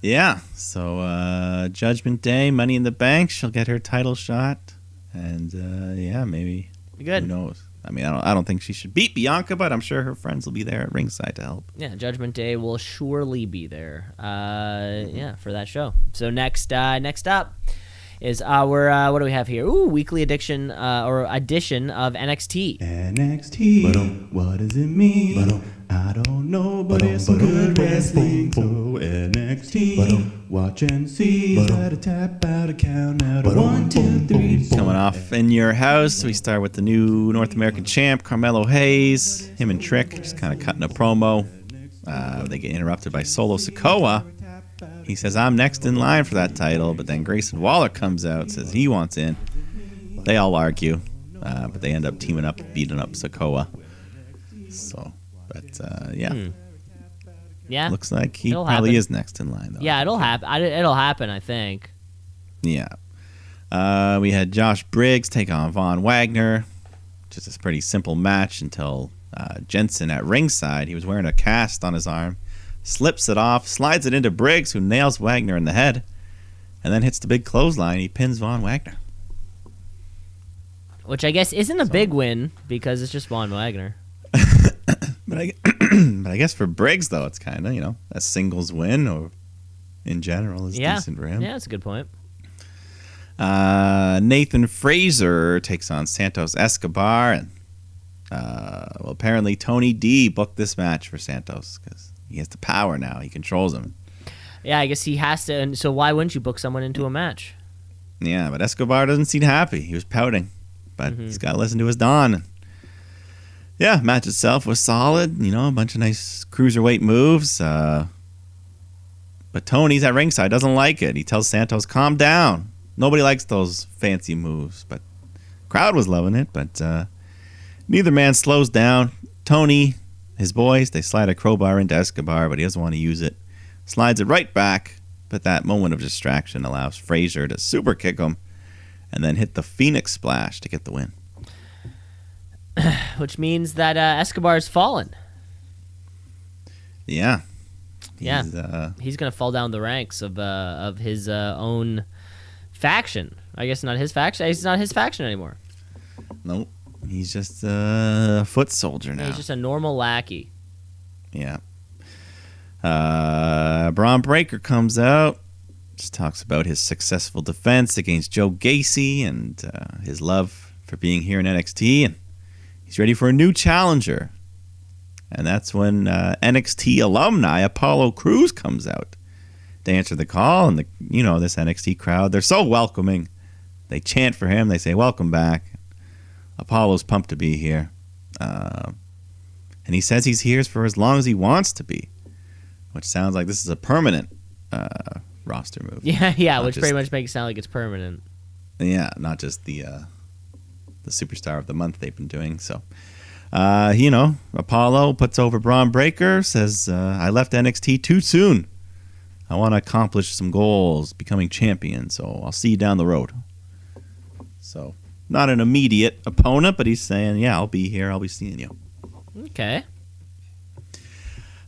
Yeah. So uh, Judgment Day, Money in the Bank. She'll get her title shot, and uh, yeah, maybe Good. who knows. I mean, I don't. I don't think she should beat Bianca, but I'm sure her friends will be there at ringside to help. Yeah, Judgment Day will surely be there. Uh, yeah, for that show. So next, uh, next up is our uh, what do we have here? Ooh, weekly addiction uh, or edition of NXT. NXT. What does it mean? I don't know, but it's some good wrestling. So NXT. Watch and see. Let it tap out a count out of one, two, three. Coming off in your house, we start with the new North American champ, Carmelo Hayes. Him and Trick just kind of cutting a promo. Uh, they get interrupted by Solo Sikoa. He says, I'm next in line for that title, but then Grayson Waller comes out, says he wants in. They all argue, uh, but they end up teaming up, beating up Sikoa. So, but uh, yeah, Yeah, looks like he It'll probably happen. is next in line, though. yeah, it'll happen. It'll happen. I think. Yeah. Uh, we had Josh Briggs take on Von Wagner. Just a pretty simple match until uh, Jensen at ringside. He was wearing a cast on his arm, slips it off, slides it into Briggs, who nails Wagner in the head, and then hits the big clothesline. He pins Von Wagner. Which I guess isn't a big win because it's just Von Wagner. (laughs) (clears throat) But I, (clears throat) but I guess for Briggs though, it's kind of you know a singles win or in general is Yeah, decent for him. yeah, that's a good point. Uh, Nathan Frazer takes on Santos Escobar, and uh, well, apparently Tony D booked this match for Santos because he has the power now. He controls him. Yeah, I guess he has to. And so why wouldn't you book someone into a match? Yeah, but Escobar doesn't seem happy. He was pouting, but he's got to listen to his Don. Yeah, match itself was solid. You know, a bunch of nice cruiserweight moves. Uh, but Tony's at ringside doesn't like it. He tells Santos, "Calm down. Nobody likes those fancy moves." But crowd was loving it. But uh, neither man slows down. Tony, his boys, they slide a crowbar into Escobar, but he doesn't want to use it. Slides it right back. But that moment of distraction allows Frazer to super kick him and then hit the Phoenix Splash to get the win. (clears throat) Which means that uh, Escobar's fallen. Yeah. Yeah. He's, uh, He's gonna fall down the ranks of uh, of his uh, own faction. I guess not his faction. He's not his faction anymore. nope. He's just a foot soldier now. He's just a normal lackey. Yeah. Uh, Bron Breakker comes out, just talks about his successful defense against Joe Gacy and uh, his love for being here in NXT, and he's ready for a new challenger. And that's when uh, NXT alumni Apollo Crews comes out to answer the call, and the you know this NXT crowd they're so welcoming. They chant for him. They say "Welcome back." Apollo's pumped to be here. Uh, and he says he's here for as long as he wants to be, which sounds like this is a permanent uh, roster move. (laughs) Yeah, yeah, which pretty much makes it sound like it's permanent. Yeah, not just the uh, the superstar of the month they've been doing. So, uh, you know, Apollo puts over Bron Breakker, says, uh, "I left NXT too soon. I want to accomplish some goals, becoming champion. So I'll see you down the road." So, not an immediate opponent, but he's saying, "Yeah, I'll be here. I'll be seeing you." Okay.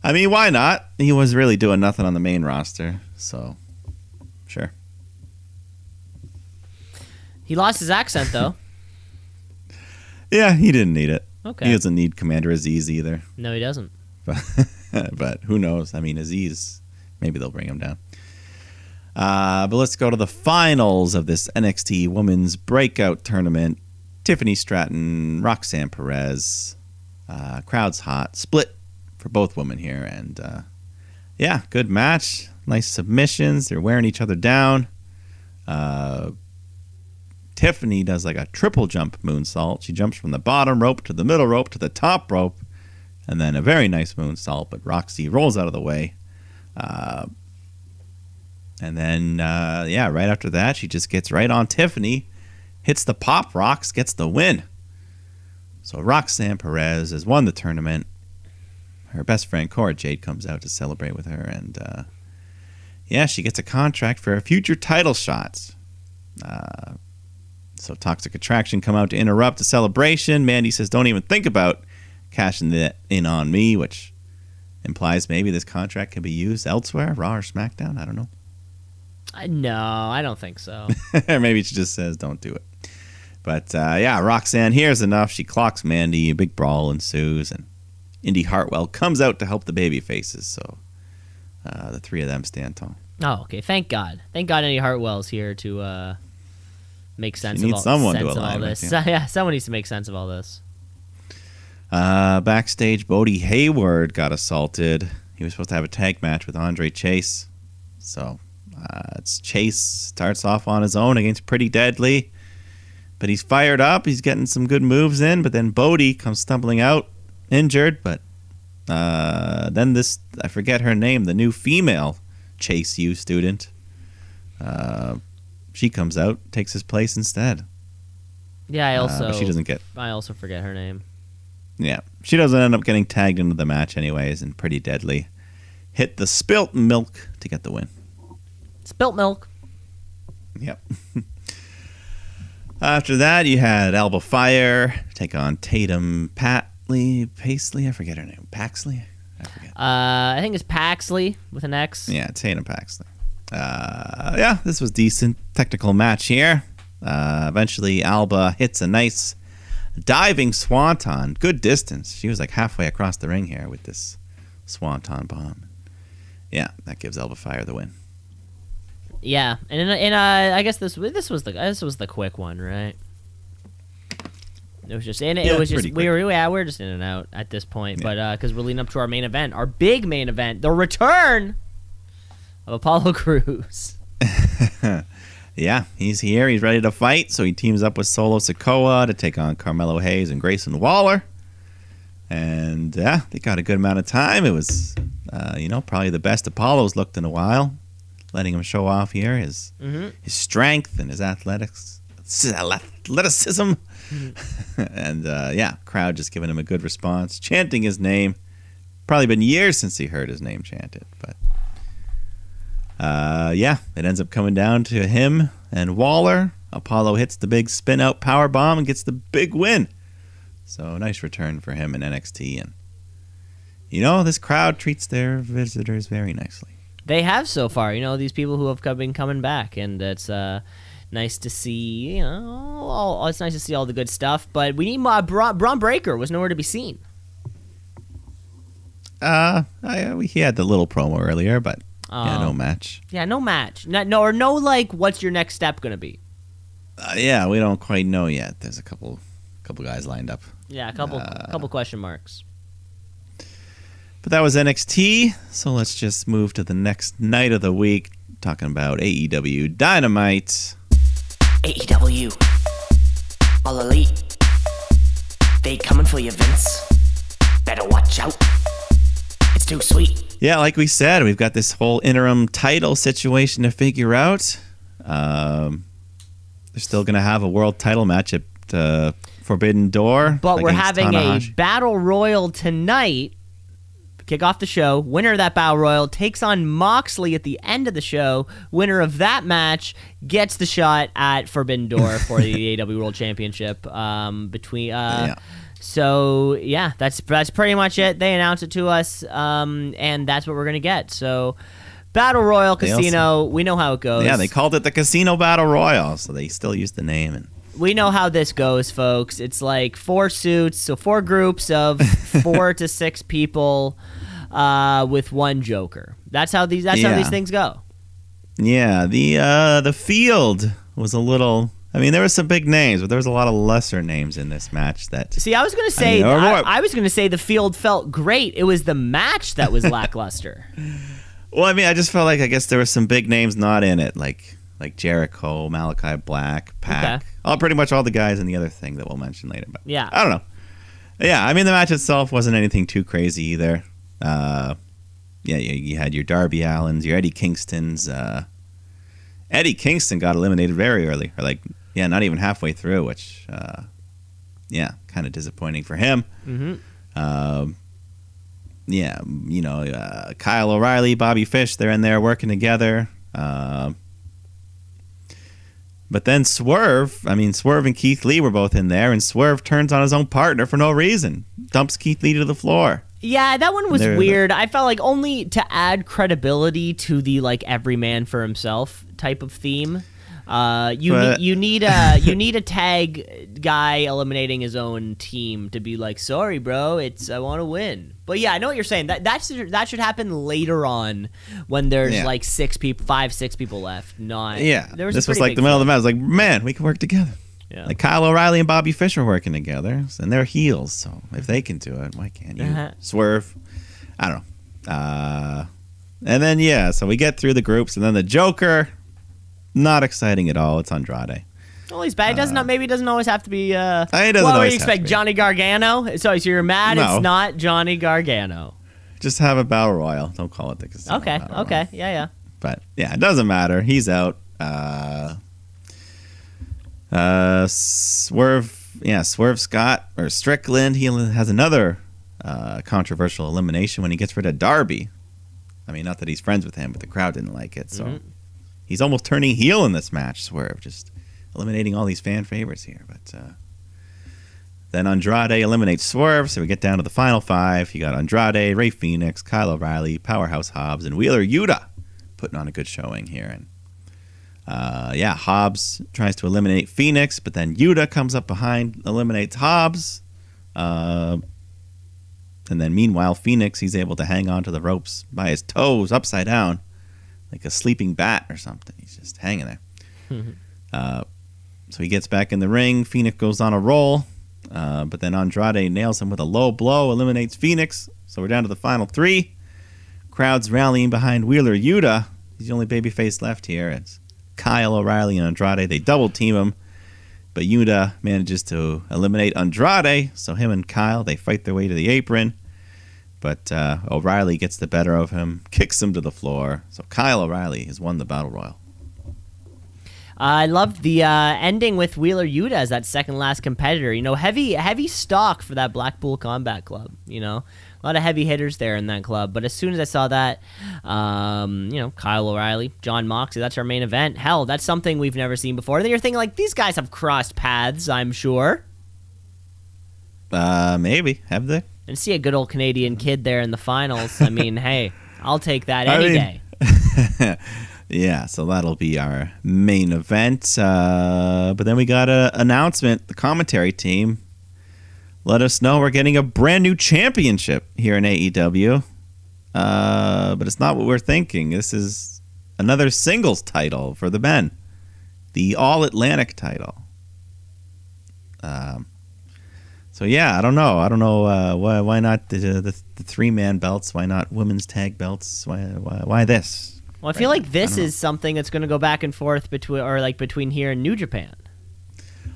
I mean, why not? He was really doing nothing on the main roster, so sure. He lost his accent though. Yeah, he didn't need it. Okay. He doesn't need Commander Azeez either. No, he doesn't. But, (laughs) but who knows? I mean, Azeez, maybe they'll bring him down. Uh, but let's go to the finals of this NXT Women's Breakout Tournament. Tiffany Stratton, Roxanne Perez. Uh, crowd's hot. Split for both women here. And uh, yeah, good match. Nice submissions. They're wearing each other down. Tiffany does like a triple jump moonsault. She jumps from the bottom rope to the middle rope to the top rope and then a very nice moonsault. But Roxy rolls out of the way, uh, and then uh, yeah, right after that, she just gets right on Tiffany, hits the Pop Rox, gets the win. So Roxanne Perez has won the tournament. Her best friend Cora Jade comes out to celebrate with her, and uh, yeah, she gets a contract for a future title shots. Uh, so Toxic Attraction come out to interrupt the celebration. Mandy says, "Don't even think about cashing that in on me," which implies maybe this contract can be used elsewhere, Raw or SmackDown. I don't know. Uh, no, I don't think so. or (laughs) maybe she just says, "Don't do it." But uh, yeah, Roxanne hears enough. She clocks Mandy. A big brawl ensues, and Indy Hartwell comes out to help the baby faces. So uh, the three of them stand tall. oh, okay. Thank God. Thank God Indy Hartwell's here to uh, make sense of all, someone to sense all align with, this. yeah. (laughs) yeah, someone needs to make sense of all this. Uh, backstage, Bodie Hayward got assaulted. He was supposed to have a tag match with Andre Chase. So uh, it's Chase starts off on his own against Pretty Deadly. But he's fired up. He's getting some good moves in. But then Bodie comes stumbling out, injured. But uh, then this, I forget her name, the new female Chase U student. Uh, she comes out, takes his place instead. Yeah, I Uh, also but she doesn't get I also forget her name. Yeah, she doesn't end up getting tagged into the match anyways, and pretty deadly. Hit the spilt milk to get the win. Spilt milk. Yep. (laughs) After that, you had Alba Fire take on Tatum Patley Paisley. I forget her name. Paxley. I forget. Uh, I think it's Paxley with an X. Yeah, Tatum Paxley. Uh, yeah, this was decent technical match here. Uh, eventually, Alba hits a nice diving swanton, good distance. She was like halfway across the ring here with this swanton bomb. Yeah, that gives Alba Fire the win. Yeah, and and uh, I guess this this was the this was the quick one, right? It was just and it Yeah, was just we were yeah we are just in and out at this point, but uh, because we're leading up to our main event, our big main event, the return of Apollo (laughs) Crews. (laughs) Yeah, he's here. He's ready to fight. So he teams up with Solo Sikoa to take on Carmelo Hayes and Grayson Waller. And yeah, they got a good amount of time. It was, uh, you know, probably the best Apollo's looked in a while. Letting him show off here his Mhm. his strength and his athletics athleticism. (laughs) and uh, yeah, crowd just giving him a good response, chanting his name. Probably been years since he heard his name chanted, but uh, yeah, it ends up coming down to him and Waller. Apollo hits the big spin out power bomb and gets the big win. So nice return for him in NXT, and you know this crowd treats their visitors very nicely. They have so far, you know, these people who have come- been coming back, and it's uh, nice to see. You know, all, it's nice to see all the good stuff. But we need more. Bron, Bron Breakker was nowhere to be seen. Uh, I, he had the little promo earlier, but yeah, Oh. no match. Yeah, no match. No, no, or no, like, what's your next step gonna be? Uh, yeah, we don't quite know yet. There's a couple, couple guys lined up. Yeah, a couple, Uh. couple question marks. But that was NXT, so let's just move to the next night of the week, talking about AEW Dynamite. AEW. All elite. They coming for you, Vince. Better watch out. It's too sweet. Yeah, like we said, we've got this whole interim title situation to figure out. Um, they're still going to have a world title match at uh, Forbidden Door. But we're having Tanahashi. a battle royal tonight. Kick off the show. Winner of that battle royal takes on Moxley at the end of the show. Winner of that match gets the shot at Forbidden Door for the (laughs) AW World Championship. Um, between uh, Yeah. So yeah, that's that's pretty much it. They announced it to us, um, and that's what we're gonna get. So. Battle Royal Casino, we know how it goes. Yeah, they called it the Casino Battle Royal, so they still use the name. And we know how this goes, folks. It's like four suits, so four groups of (laughs) four to six people uh, with one Joker. That's how these. That's how these things go. yeah, the uh, the field was a little. I mean, there were some big names, but there was a lot of lesser names in this match. That See, I was gonna say, mean, I, I was gonna say the field felt great. It was the match that was (laughs) lackluster. Well, I mean, I just felt like I guess there were some big names not in it, like like Jericho, Malachi Black, Pac, Okay. all pretty much all the guys in the other thing that we'll mention later. But Yeah. I don't know. Yeah, I mean, the match itself wasn't anything too crazy either. Uh, yeah, you, you had your Darby Allins, your Eddie Kingstons. Uh, Eddie Kingston got eliminated very early, or like yeah, not even halfway through, which uh, yeah, kind of disappointing for him. Mhm. Um, yeah, you know, uh, Kyle O'Reilly, Bobby Fish, they're in there working together. Uh, but then Swerve, I mean, Swerve and Keith Lee were both in there, and Swerve turns on his own partner for no reason, dumps Keith Lee to the floor. Yeah, that one was weird. I felt like only to add credibility to the like every man for himself type of theme. Uh, you But- need, you need a (laughs) you need a tag guy eliminating his own team to be like, sorry, bro, it's I want to win. But yeah, I know what you're saying. That that should, that should happen later on when there's Yeah. like six people, five, six people left. Not Yeah, There was this was like the middle of the match. Like, man, we can work together. Yeah. Like Kyle O'Reilly and Bobby Fish are working together, and they're heels. So if they can do it, why can't you? Uh-huh. Swerve, I don't know. Uh, and then yeah, so we get through the groups, and then the Joker, not exciting at all. It's Andrade. Well, he's bad. It doesn't maybe it doesn't always have to be. Uh, Uh, it doesn't what do always you expect? Johnny Gargano? So, so you're mad No. it's not Johnny Gargano. Just have a battle royal. Don't call it the. Okay, battle royal. okay, yeah, yeah. But yeah, it doesn't matter. He's out. Uh, uh, Swerve, yeah, Swerve Scott or Strickland. He has another uh, controversial elimination when he gets rid of Darby. I mean, not that he's friends with him, but the crowd didn't like it. So Mhm. He's almost turning heel in this match. Swerve just eliminating all these fan favorites here. But uh, then Andrade eliminates Swerve, so we get down to the final five. You got Andrade, Rey Fenix, Kyle O'Reilly, Powerhouse Hobbs, and Wheeler Yuta putting on a good showing here. And uh, yeah, Hobbs tries to eliminate Fenix, but then Yuta comes up behind, eliminates Hobbs. Uh, and then meanwhile, Fenix, he's able to hang on to the ropes by his toes upside down, like a sleeping bat or something. He's just hanging there. uh, so he gets back in the ring. Fenix goes on a roll, uh, but then Andrade nails him with a low blow, eliminates Fenix. So we're down to the final three. Crowds rallying behind Wheeler Yuta. He's the only babyface left here. It's Kyle O'Reilly and Andrade. They double team him, but Yuta manages to eliminate Andrade. So him and Kyle they fight their way to the apron, but uh, O'Reilly gets the better of him, kicks him to the floor. So Kyle O'Reilly has won the battle royal. I loved the uh, ending with Wheeler Yuta as that second last competitor. You know, heavy heavy stock for that Blackpool Combat Club. You know, a lot of heavy hitters there in that club. But as soon as I saw that, um, you know, Kyle O'Reilly, Jon Moxley, that's our main event. Hell, that's something we've never seen before. And then you're thinking like these guys have crossed paths, I'm sure. Uh, maybe have they? And see a good old Canadian kid there in the finals. I mean, (laughs) hey, I'll take that I any mean- day. (laughs) yeah, so that'll be our main event. Uh, but then we got an announcement. The commentary team let us know we're getting a brand new championship here in AEW. Uh, but it's not what we're thinking. This is another singles title for the men, the All Atlantic title. Um, so yeah, I don't know. I don't know uh, why. Why not the, the, the three man belts? Why not women's tag belts? Why? Why, why this? Well, I feel Right. like this is something that's going to go back and forth between, or like between here and New Japan.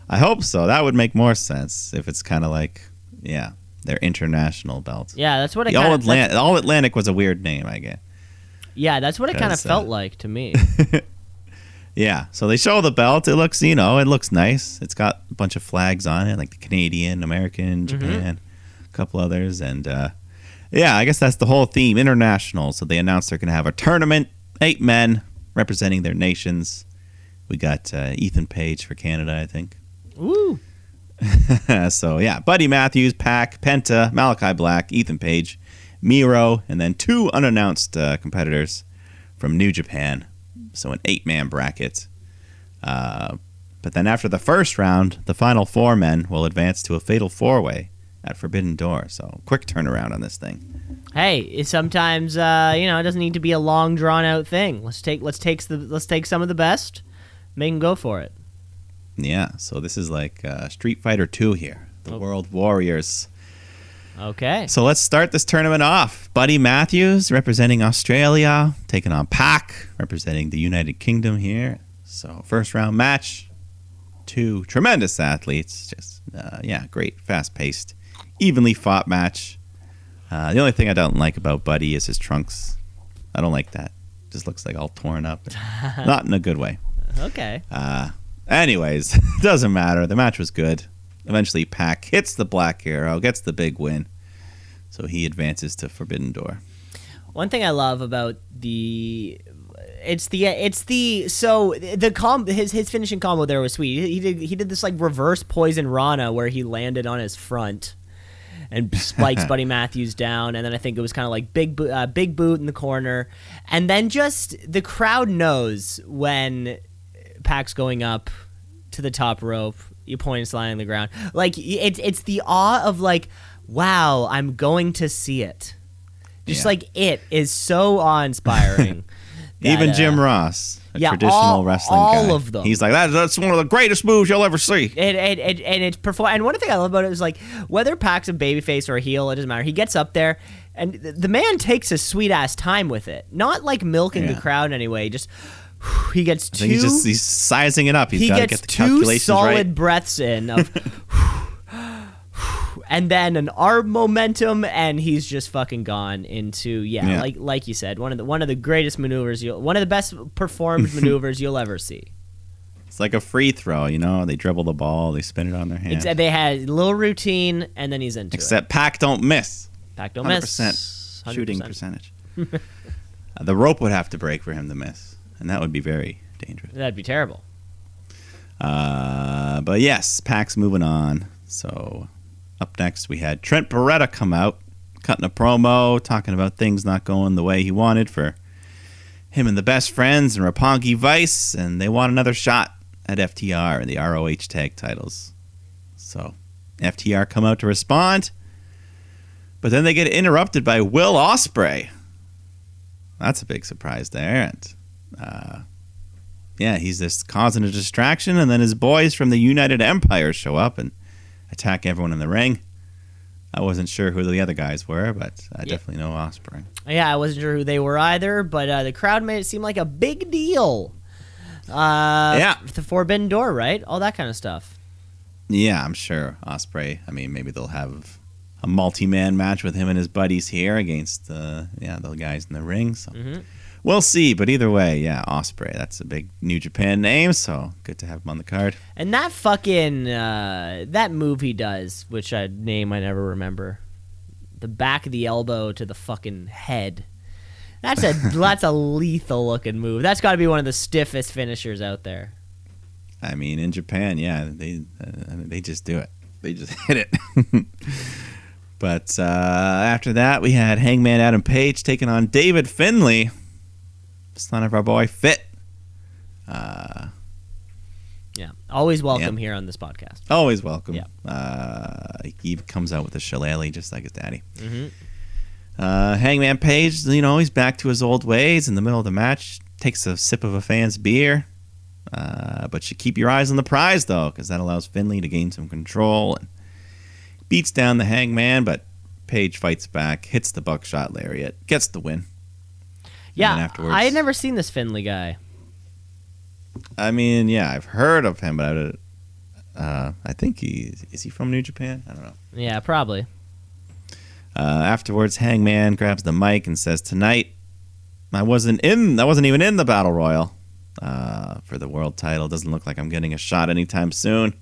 I hope so. That would make more sense if it's kind of like, yeah, their international belts. Yeah, that's what it All. Atlantic, All Atlantic was a weird name, I guess. Yeah, that's what it kind of uh, felt like to me. (laughs) Yeah. So they show the belt. It looks, you know, it looks nice. It's got a bunch of flags on it, like the Canadian, American, Japan, a couple others, and uh, yeah, I guess that's the whole theme, international. So they announced they're going to have a tournament, eight men representing their nations. We got uh, Ethan Page for Canada, I think. Ooh. (laughs) so yeah, Buddy Matthews, Pac, Penta, Malachi Black, Ethan Page, Miro, and then two unannounced uh, competitors from New Japan. So an eight-man bracket. Uh, but then after the first round, the final four men will advance to a fatal four-way at Forbidden Door. So quick turnaround on this thing. Hey, sometimes uh, you know it doesn't need to be a long drawn out thing. Let's take let's take the let's take some of the best, make them go for it. Yeah. So this is like uh, Street Fighter Two here, the Oh. World Warriors. Okay. So let's start this tournament off. Buddy Matthews representing Australia, taking on Pac representing the United Kingdom here. So first round match, two tremendous athletes. Just uh, yeah, great, fast paced, evenly fought match. Uh, the only thing I don't like about Buddy is his trunks. I don't like that. Just looks like all torn up, (laughs) not in a good way. Okay. Uh, anyways, (laughs) doesn't matter. The match was good. Eventually, Pac hits the Black Arrow, gets the big win. So he advances to Forbidden Door. One thing I love about the it's the it's the so the com his his finishing combo there was sweet. He, he did he did this like reverse poison Rana where he landed on his front and (laughs) spikes Buddy Matthews down, and then I think it was kind of like big bo- uh, big boot in the corner, and then just the crowd knows when Pac's going up to the top rope. You point sliding on the ground, like it's it's the awe of like, wow, I'm going to see it. Just Yeah. like it is so awe inspiring. (laughs) Even Jim uh, Ross, a yeah, traditional all- wrestling all guy. of them. He's like, that's, that's one of the greatest moves you'll ever see. and and, and, and it's perform. And one thing I love about it is like whether Pac's a babyface or a heel, it doesn't matter. He gets up there, and the man takes a sweet ass time with it. Not like milking Yeah. the crowd anyway. Just (sighs) he gets two. he's just he's sizing it up. He's he gets get the two solid right. breaths in of. (laughs) (sighs) And then an arm momentum, and he's just fucking gone into yeah, Yeah. like like you said, one of the one of the greatest maneuvers you will one of the best performed (laughs) maneuvers you'll ever see. It's like a free throw, you know. They dribble the ball, they spin it on their hand. It's, they had a little routine, and then he's into it. Except Pac don't miss. Pac don't Hundred miss. percent shooting 100%. percentage. (laughs) Uh, the rope would have to break for him to miss, and that would be very dangerous. That'd be terrible. Uh, but yes, Pac's moving on. So up next, we had Trent Beretta come out, cutting a promo, talking about things not going the way he wanted for him and the best friends and Roppongi Vice, and they want another shot at FTR and the ROH tag titles. So FTR come out to respond, but then they get interrupted by Will Ospreay. That's a big surprise there, and uh, yeah, he's just causing a distraction, and then his boys from the United Empire show up and attack everyone in the ring. I wasn't sure who the other guys were, but I Yeah. definitely know Ospreay. Yeah, I wasn't sure who they were either, but uh, the crowd made it seem like a big deal. Uh, Yeah. the Forbidden Door, right? All that kind of stuff. Yeah, I'm sure Ospreay. I mean, maybe they'll have a multi-man match with him and his buddies here against uh, yeah the guys in the ring. So Mhm. We'll see. But either way, yeah, Ospreay. That's a big New Japan name, so good to have him on the card. And that fucking uh, that move he does, which I name I never remember, the back of the elbow to the fucking head. That's a (laughs) that's a lethal looking move. That's got to be one of the stiffest finishers out there. I mean, in Japan, yeah, they uh, they just do it. They just (laughs) hit it. (laughs) but uh, after that, we had Hangman Adam Page taking on David Finlay, son of our boy Fit. Uh, Yeah, always welcome here on this podcast. always welcome. Yeah. Uh, he comes out with a shillelagh just like his daddy. Mhm. Uh, Hangman Page, you know, he's back to his old ways in the middle of the match. Takes a sip of a fan's beer. Uh, but you keep your eyes on the prize, though, because that allows Finlay to gain some control and beats down the Hangman. But Page fights back, hits the buckshot lariat, gets the win. Yeah, afterwards- I had never seen this Finlay guy. I mean, yeah, I've heard of him, but I, uh, I think he is he from New Japan. I don't know. Yeah, probably. Uh, afterwards, Hangman grabs the mic and says, "Tonight, I wasn't in. I wasn't even in the battle royal uh, for the world title. Doesn't look like I'm getting a shot anytime soon."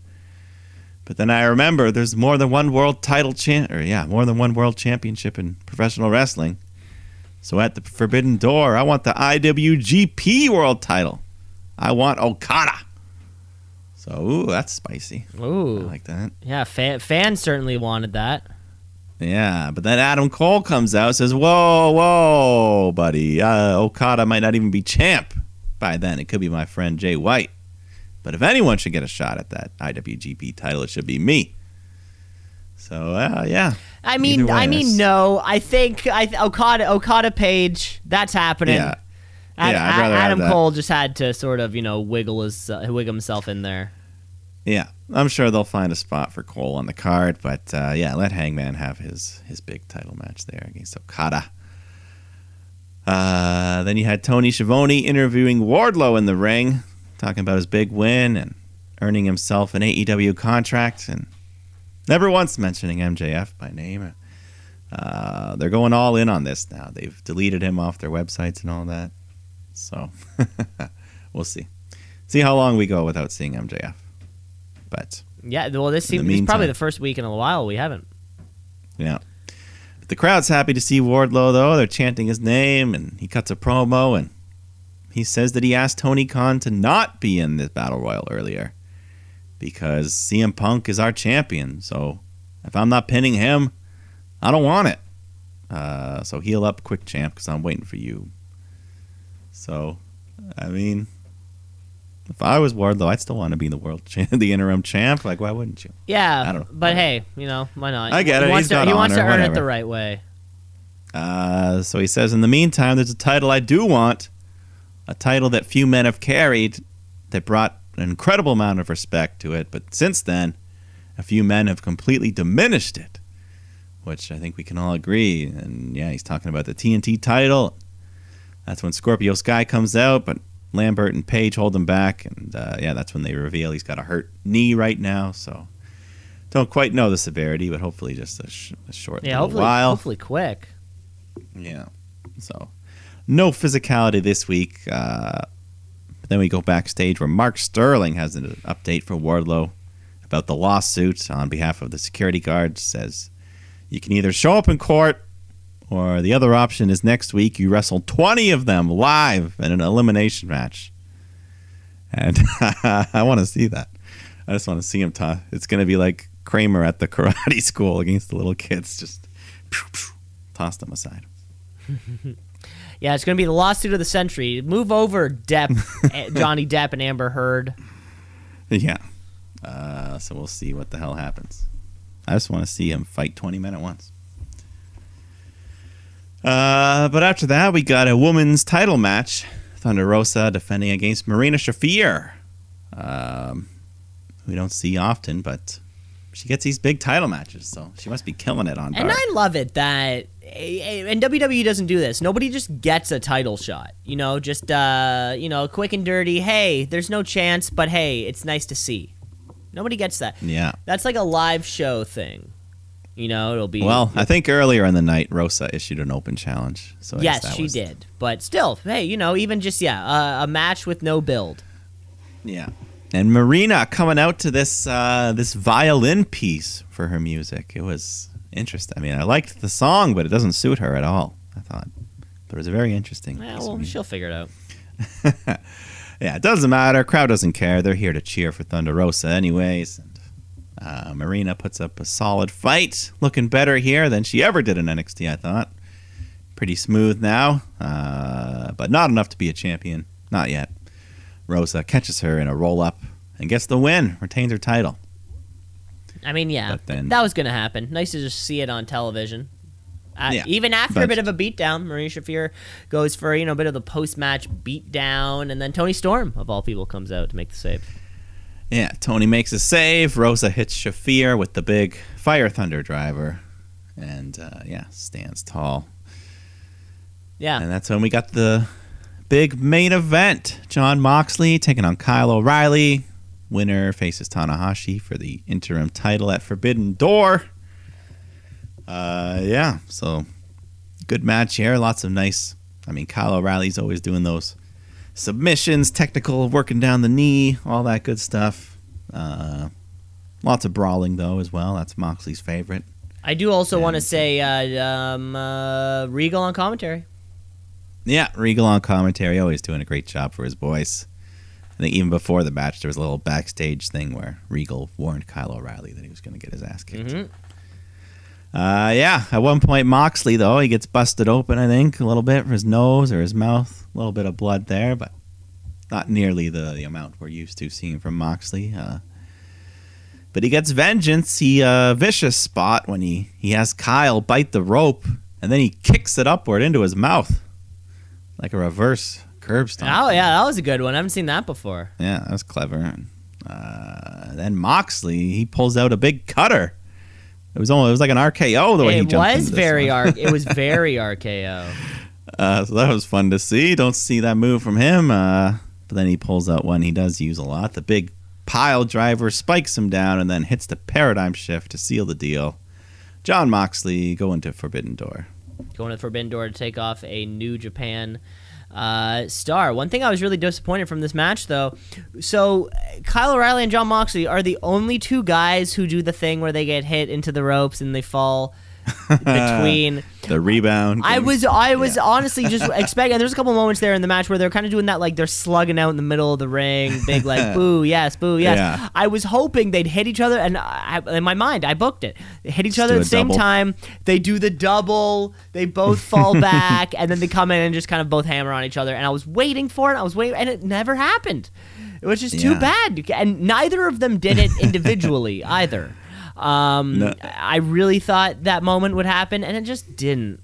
But then I remember there's more than one world title champ, or yeah, more than one world championship in professional wrestling. So at the Forbidden Door, I want the IWGP World Title. I want Okada. So ooh, that's spicy. I Ooh, like that. yeah, fan, fans certainly wanted that. Yeah, but then Adam Cole comes out and says, "Whoa, whoa, buddy! Uh, Okada might not even be champ by then. It could be my friend Jay White. But if anyone should get a shot at that IWGP title, it should be me." So uh, yeah, I mean, way, I mean, no. I think I Okada Okada Page. That's happening. yeah, Ad- Yeah, I'd rather Adam. Cole just had to sort of you know wiggle his uh, wiggle himself in there. yeah. I'm sure they'll find a spot for Cole on the card, but uh, yeah, let Hangman have his his big title match there against Okada. Uh, then you had Tony Schiavone interviewing Wardlow in the ring, talking about his big win and earning himself an AEW contract, and never once mentioning MJF by name. Uh, they're going all in on this now. They've deleted him off their websites and all that. So (laughs) we'll see. See how long we go without seeing MJF. But Yeah, well, this seems probably the first week in a while we haven't. Yeah. But The crowd's happy to see Wardlow, though. They're chanting his name, and he cuts a promo, and he says that he asked Tony Khan to not be in this battle royal earlier because CM Punk is our champion. So if I'm not pinning him, I don't want it. Uh, so heal up, quick champ, because I'm waiting for you. So, I mean, if I was Wardlow, I'd still want to be the world champ, (laughs) the interim champ. Like, why wouldn't you? Yeah, I don't know. but hey, you know why not? I get he it. Wants to, he wants to honor, earn it the right way. Uh, so he says, in the meantime, there's a title I do want, a title that few men have carried, that brought an incredible amount of respect to it. But since then, a few men have completely diminished it, which I think we can all agree. And yeah, he's talking about the TNT title. That's when Scorpio Sky comes out, but Lambert and Page hold him back, and uh, yeah, that's when they reveal he's got a hurt knee right now. So don't quite know the severity, but hopefully just a, sh- a short Yeah, hopefully, while. hopefully quick. Yeah. So, no physicality this week. Uh, but then we go backstage where Mark Sterling has an update for Wardlow about the lawsuit on behalf of the security guards. Says you can either show up in court, or the other option is next week you wrestle 20 of them live in an elimination match. And (laughs) I want to see that. I just want to see him. To- it's going to be like Kramer at the karate (laughs) school against the little kids. Just toss them aside. (laughs) Yeah, it's going to be the lawsuit of the century. Move over, Depp, (laughs) eh, Johnny Depp, and Amber Heard. Yeah. Uh, so we'll see what the hell happens. I just want to see him fight 20 men at once. Uh, but after that, we got a women's title match. Thunder Rosa defending against Marina Shafir. Um, we don't see often, but she gets these big title matches, so she must be killing it on And Dark. I love it that and WWE doesn't do this. Nobody just gets a title shot. You know, just uh, you know, quick and dirty. Hey, there's no chance, but hey, it's nice to see. Nobody gets that. yeah. That's like a live show thing. You know, it'll be Well, I think earlier in the night, Rosa issued an open challenge. So I yes, she was- did. But still, hey, you know, even just yeah, uh, a match with no build. Yeah. And Marina coming out to this uh, this violin piece for her music. It was interesting. I mean, I liked the song, but it doesn't suit her at all. I thought, but it was a very interesting. Yeah, well, she'll figure it out. (laughs) yeah, it doesn't matter. Crowd doesn't care. They're here to cheer for Thunder Rosa, anyways. And uh, Marina puts up a solid fight, looking better here than she ever did in NXT. I thought. Pretty smooth now, uh, but not enough to be a champion. Not yet. Rosa catches her in a roll up and gets the win, retains her title. I mean, yeah, then- that was gonna happen. Nice to just see it on television. Uh, Yeah, even after a bit of a beatdown, Marie Shafir goes for you know a bit of the post-match beatdown, and then Toni Storm of all people comes out to make the save. Yeah, Tony makes a save. Rosa hits Shafir with the big Fire Thunder driver. And uh, yeah, stands tall. Yeah, And that's when we got the big main event. Jon Moxley taking on Kyle O'Reilly. Winner faces Tanahashi for the interim title at Forbidden Door. Uh, yeah, so good match here. Lots of nice. I mean, Kyle O'Reilly's always doing those submissions, technical, working down the knee, all that good stuff. Uh, lots of brawling though as well. That's Moxley's favorite. I do also want to say uh, um, uh, Regal on commentary. Yeah, Regal on commentary, always doing a great job for his voice. I think even before the match, there was a little backstage thing where Regal warned Kyle O'Reilly that he was going to get his ass kicked. Mhm. Uh, yeah, at one point, Moxley, though, he gets busted open, I think, a little bit for his nose or his mouth. A little bit of blood there, but not nearly the, the amount we're used to seeing from Moxley. Uh, but he gets vengeance. He uh, vicious spot when he, he has Kyle bite the rope, and then he kicks it upward into his mouth. Like a reverse curb stomp. Oh yeah, that was a good one. I haven't seen that before. Yeah, that was clever. Uh, then Moxley, he pulls out a big cutter. It was almost, it was like an RKO the way he It jumped was very arc. It was (laughs) very RKO. Uh, so that was fun to see. Don't see that move from him. Uh, but then he pulls out one he does use a lot. The big pile driver spikes him down and then hits the paradigm shift to seal the deal. Jon Moxley going to Forbidden Door. going to Forbidden Door to take off a New Japan uh, star. One thing I was really disappointed from this match, though, so Kyle O'Reilly and Jon Moxley are the only two guys who do the thing where they get hit into the ropes and they fall between (laughs) The rebound. I was I was Yeah. honestly just (laughs) expecting. There's a couple moments there in the match where they're kind of doing that, like they're slugging out in the middle of the ring, big like (laughs) boo, yes, boo, yes. Yeah. I was hoping they'd hit each other, and I, in my mind, I booked it. They hit each Just other at the same double. time. They do the double. They both fall back, and then they come in and just kind of both hammer on each other. And I was waiting for it. I was waiting, and it never happened. Which is too Yeah. bad, and neither of them did it individually either. Um, No. I really thought that moment would happen, and it just didn't.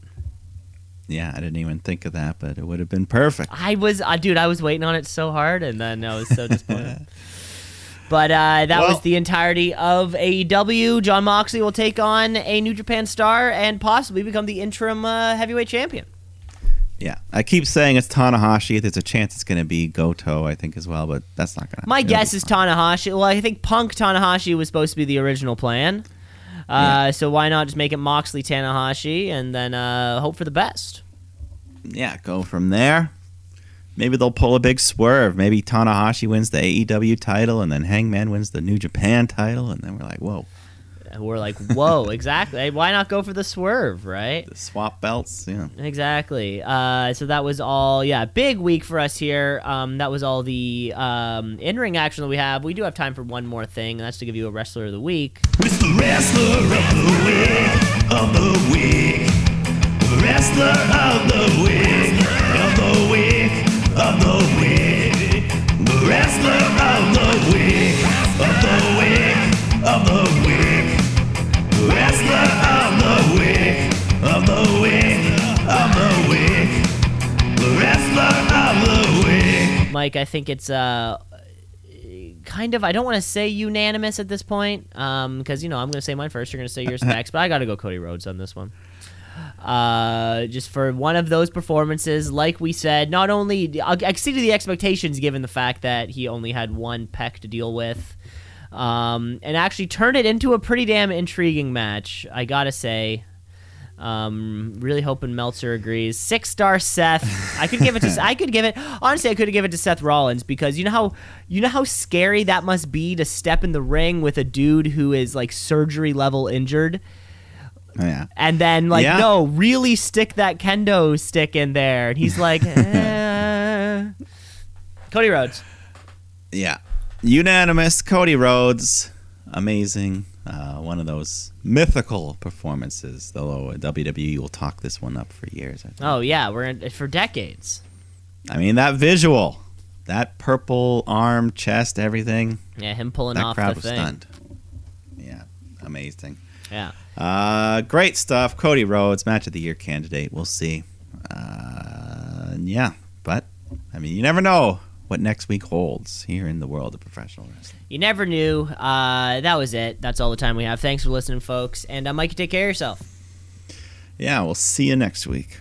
Yeah, I didn't even think of that, but it would have been perfect. I was, uh, dude, I was waiting on it so hard, and then I was so disappointed. (laughs) but uh, that Well- was the entirety of AEW. Jon Moxley will take on a New Japan star and possibly become the interim uh, heavyweight champion. Yeah, I keep saying it's Tanahashi. There's a chance it's going to be Goto, I think, as well, but that's not going to. Happen. My guess is Tanahashi. Well, I think Punk Tanahashi was supposed to be the original plan. Uh, So why not just make it Moxley Tanahashi and then uh, hope for the best? Yeah, go from there. Maybe they'll pull a big swerve. Maybe Tanahashi wins the AEW title, and then Hangman wins the New Japan title, and then we're like, whoa, And we're like, whoa, (laughs) exactly. Why not go for the swerve, right? the swap belts. Yeah, Exactly. Uh, so that was all. Yeah, big week for us here. Um, that was all the um, in-ring action that we have. We do have time for one more thing, and that's to give you a wrestler of the week. It's the wrestler of the week, of the week. Wrestler of the week, of the week, of the week. The wrestler of the week, of the week, of the week. Wrestler of the week, of the week, of the week. The wrestler of the week. Mike, I think it's uh, kind of. I don't want to say unanimous at this point, because you know I'm going to say mine first. You're going to say yours (laughs) next, but I got to go Cody Rhodes on this one. Uh, just for one of those performances, like we said, not only exceeded the expectations given the fact that he only had one peck to deal with, um, and actually turned it into a pretty damn intriguing match. I gotta say. Um, really hoping Meltzer agrees. Six star Seth. I could give it to. (laughs) I could give it. Honestly, I could given it to Seth Rollins because you know how you know how scary that must be to step in the ring with a dude who is like surgery level injured, Oh, yeah. and then like Yeah. no, really stick that kendo stick in there, and he's like, (laughs) eh. Cody Rhodes. Yeah. Unanimous. Cody Rhodes. Amazing. Uh, one of those mythical performances. Though WWE will talk this one up for years. I, think. Oh yeah, we're in for decades. I mean, that visual, that purple arm, chest, everything. Yeah, him pulling that off crowd the was thing. stunned. Yeah. Amazing. Yeah. Uh, great stuff. Cody Rhodes, match of the year candidate. We'll see. Uh, yeah, but I mean, you never know what next week holds here in the world of professional wrestling. You never knew. Uh, that was it. That's all the time we have. Thanks for listening, folks. And uh, Mike, you take care of yourself. Yeah, we'll see you next week.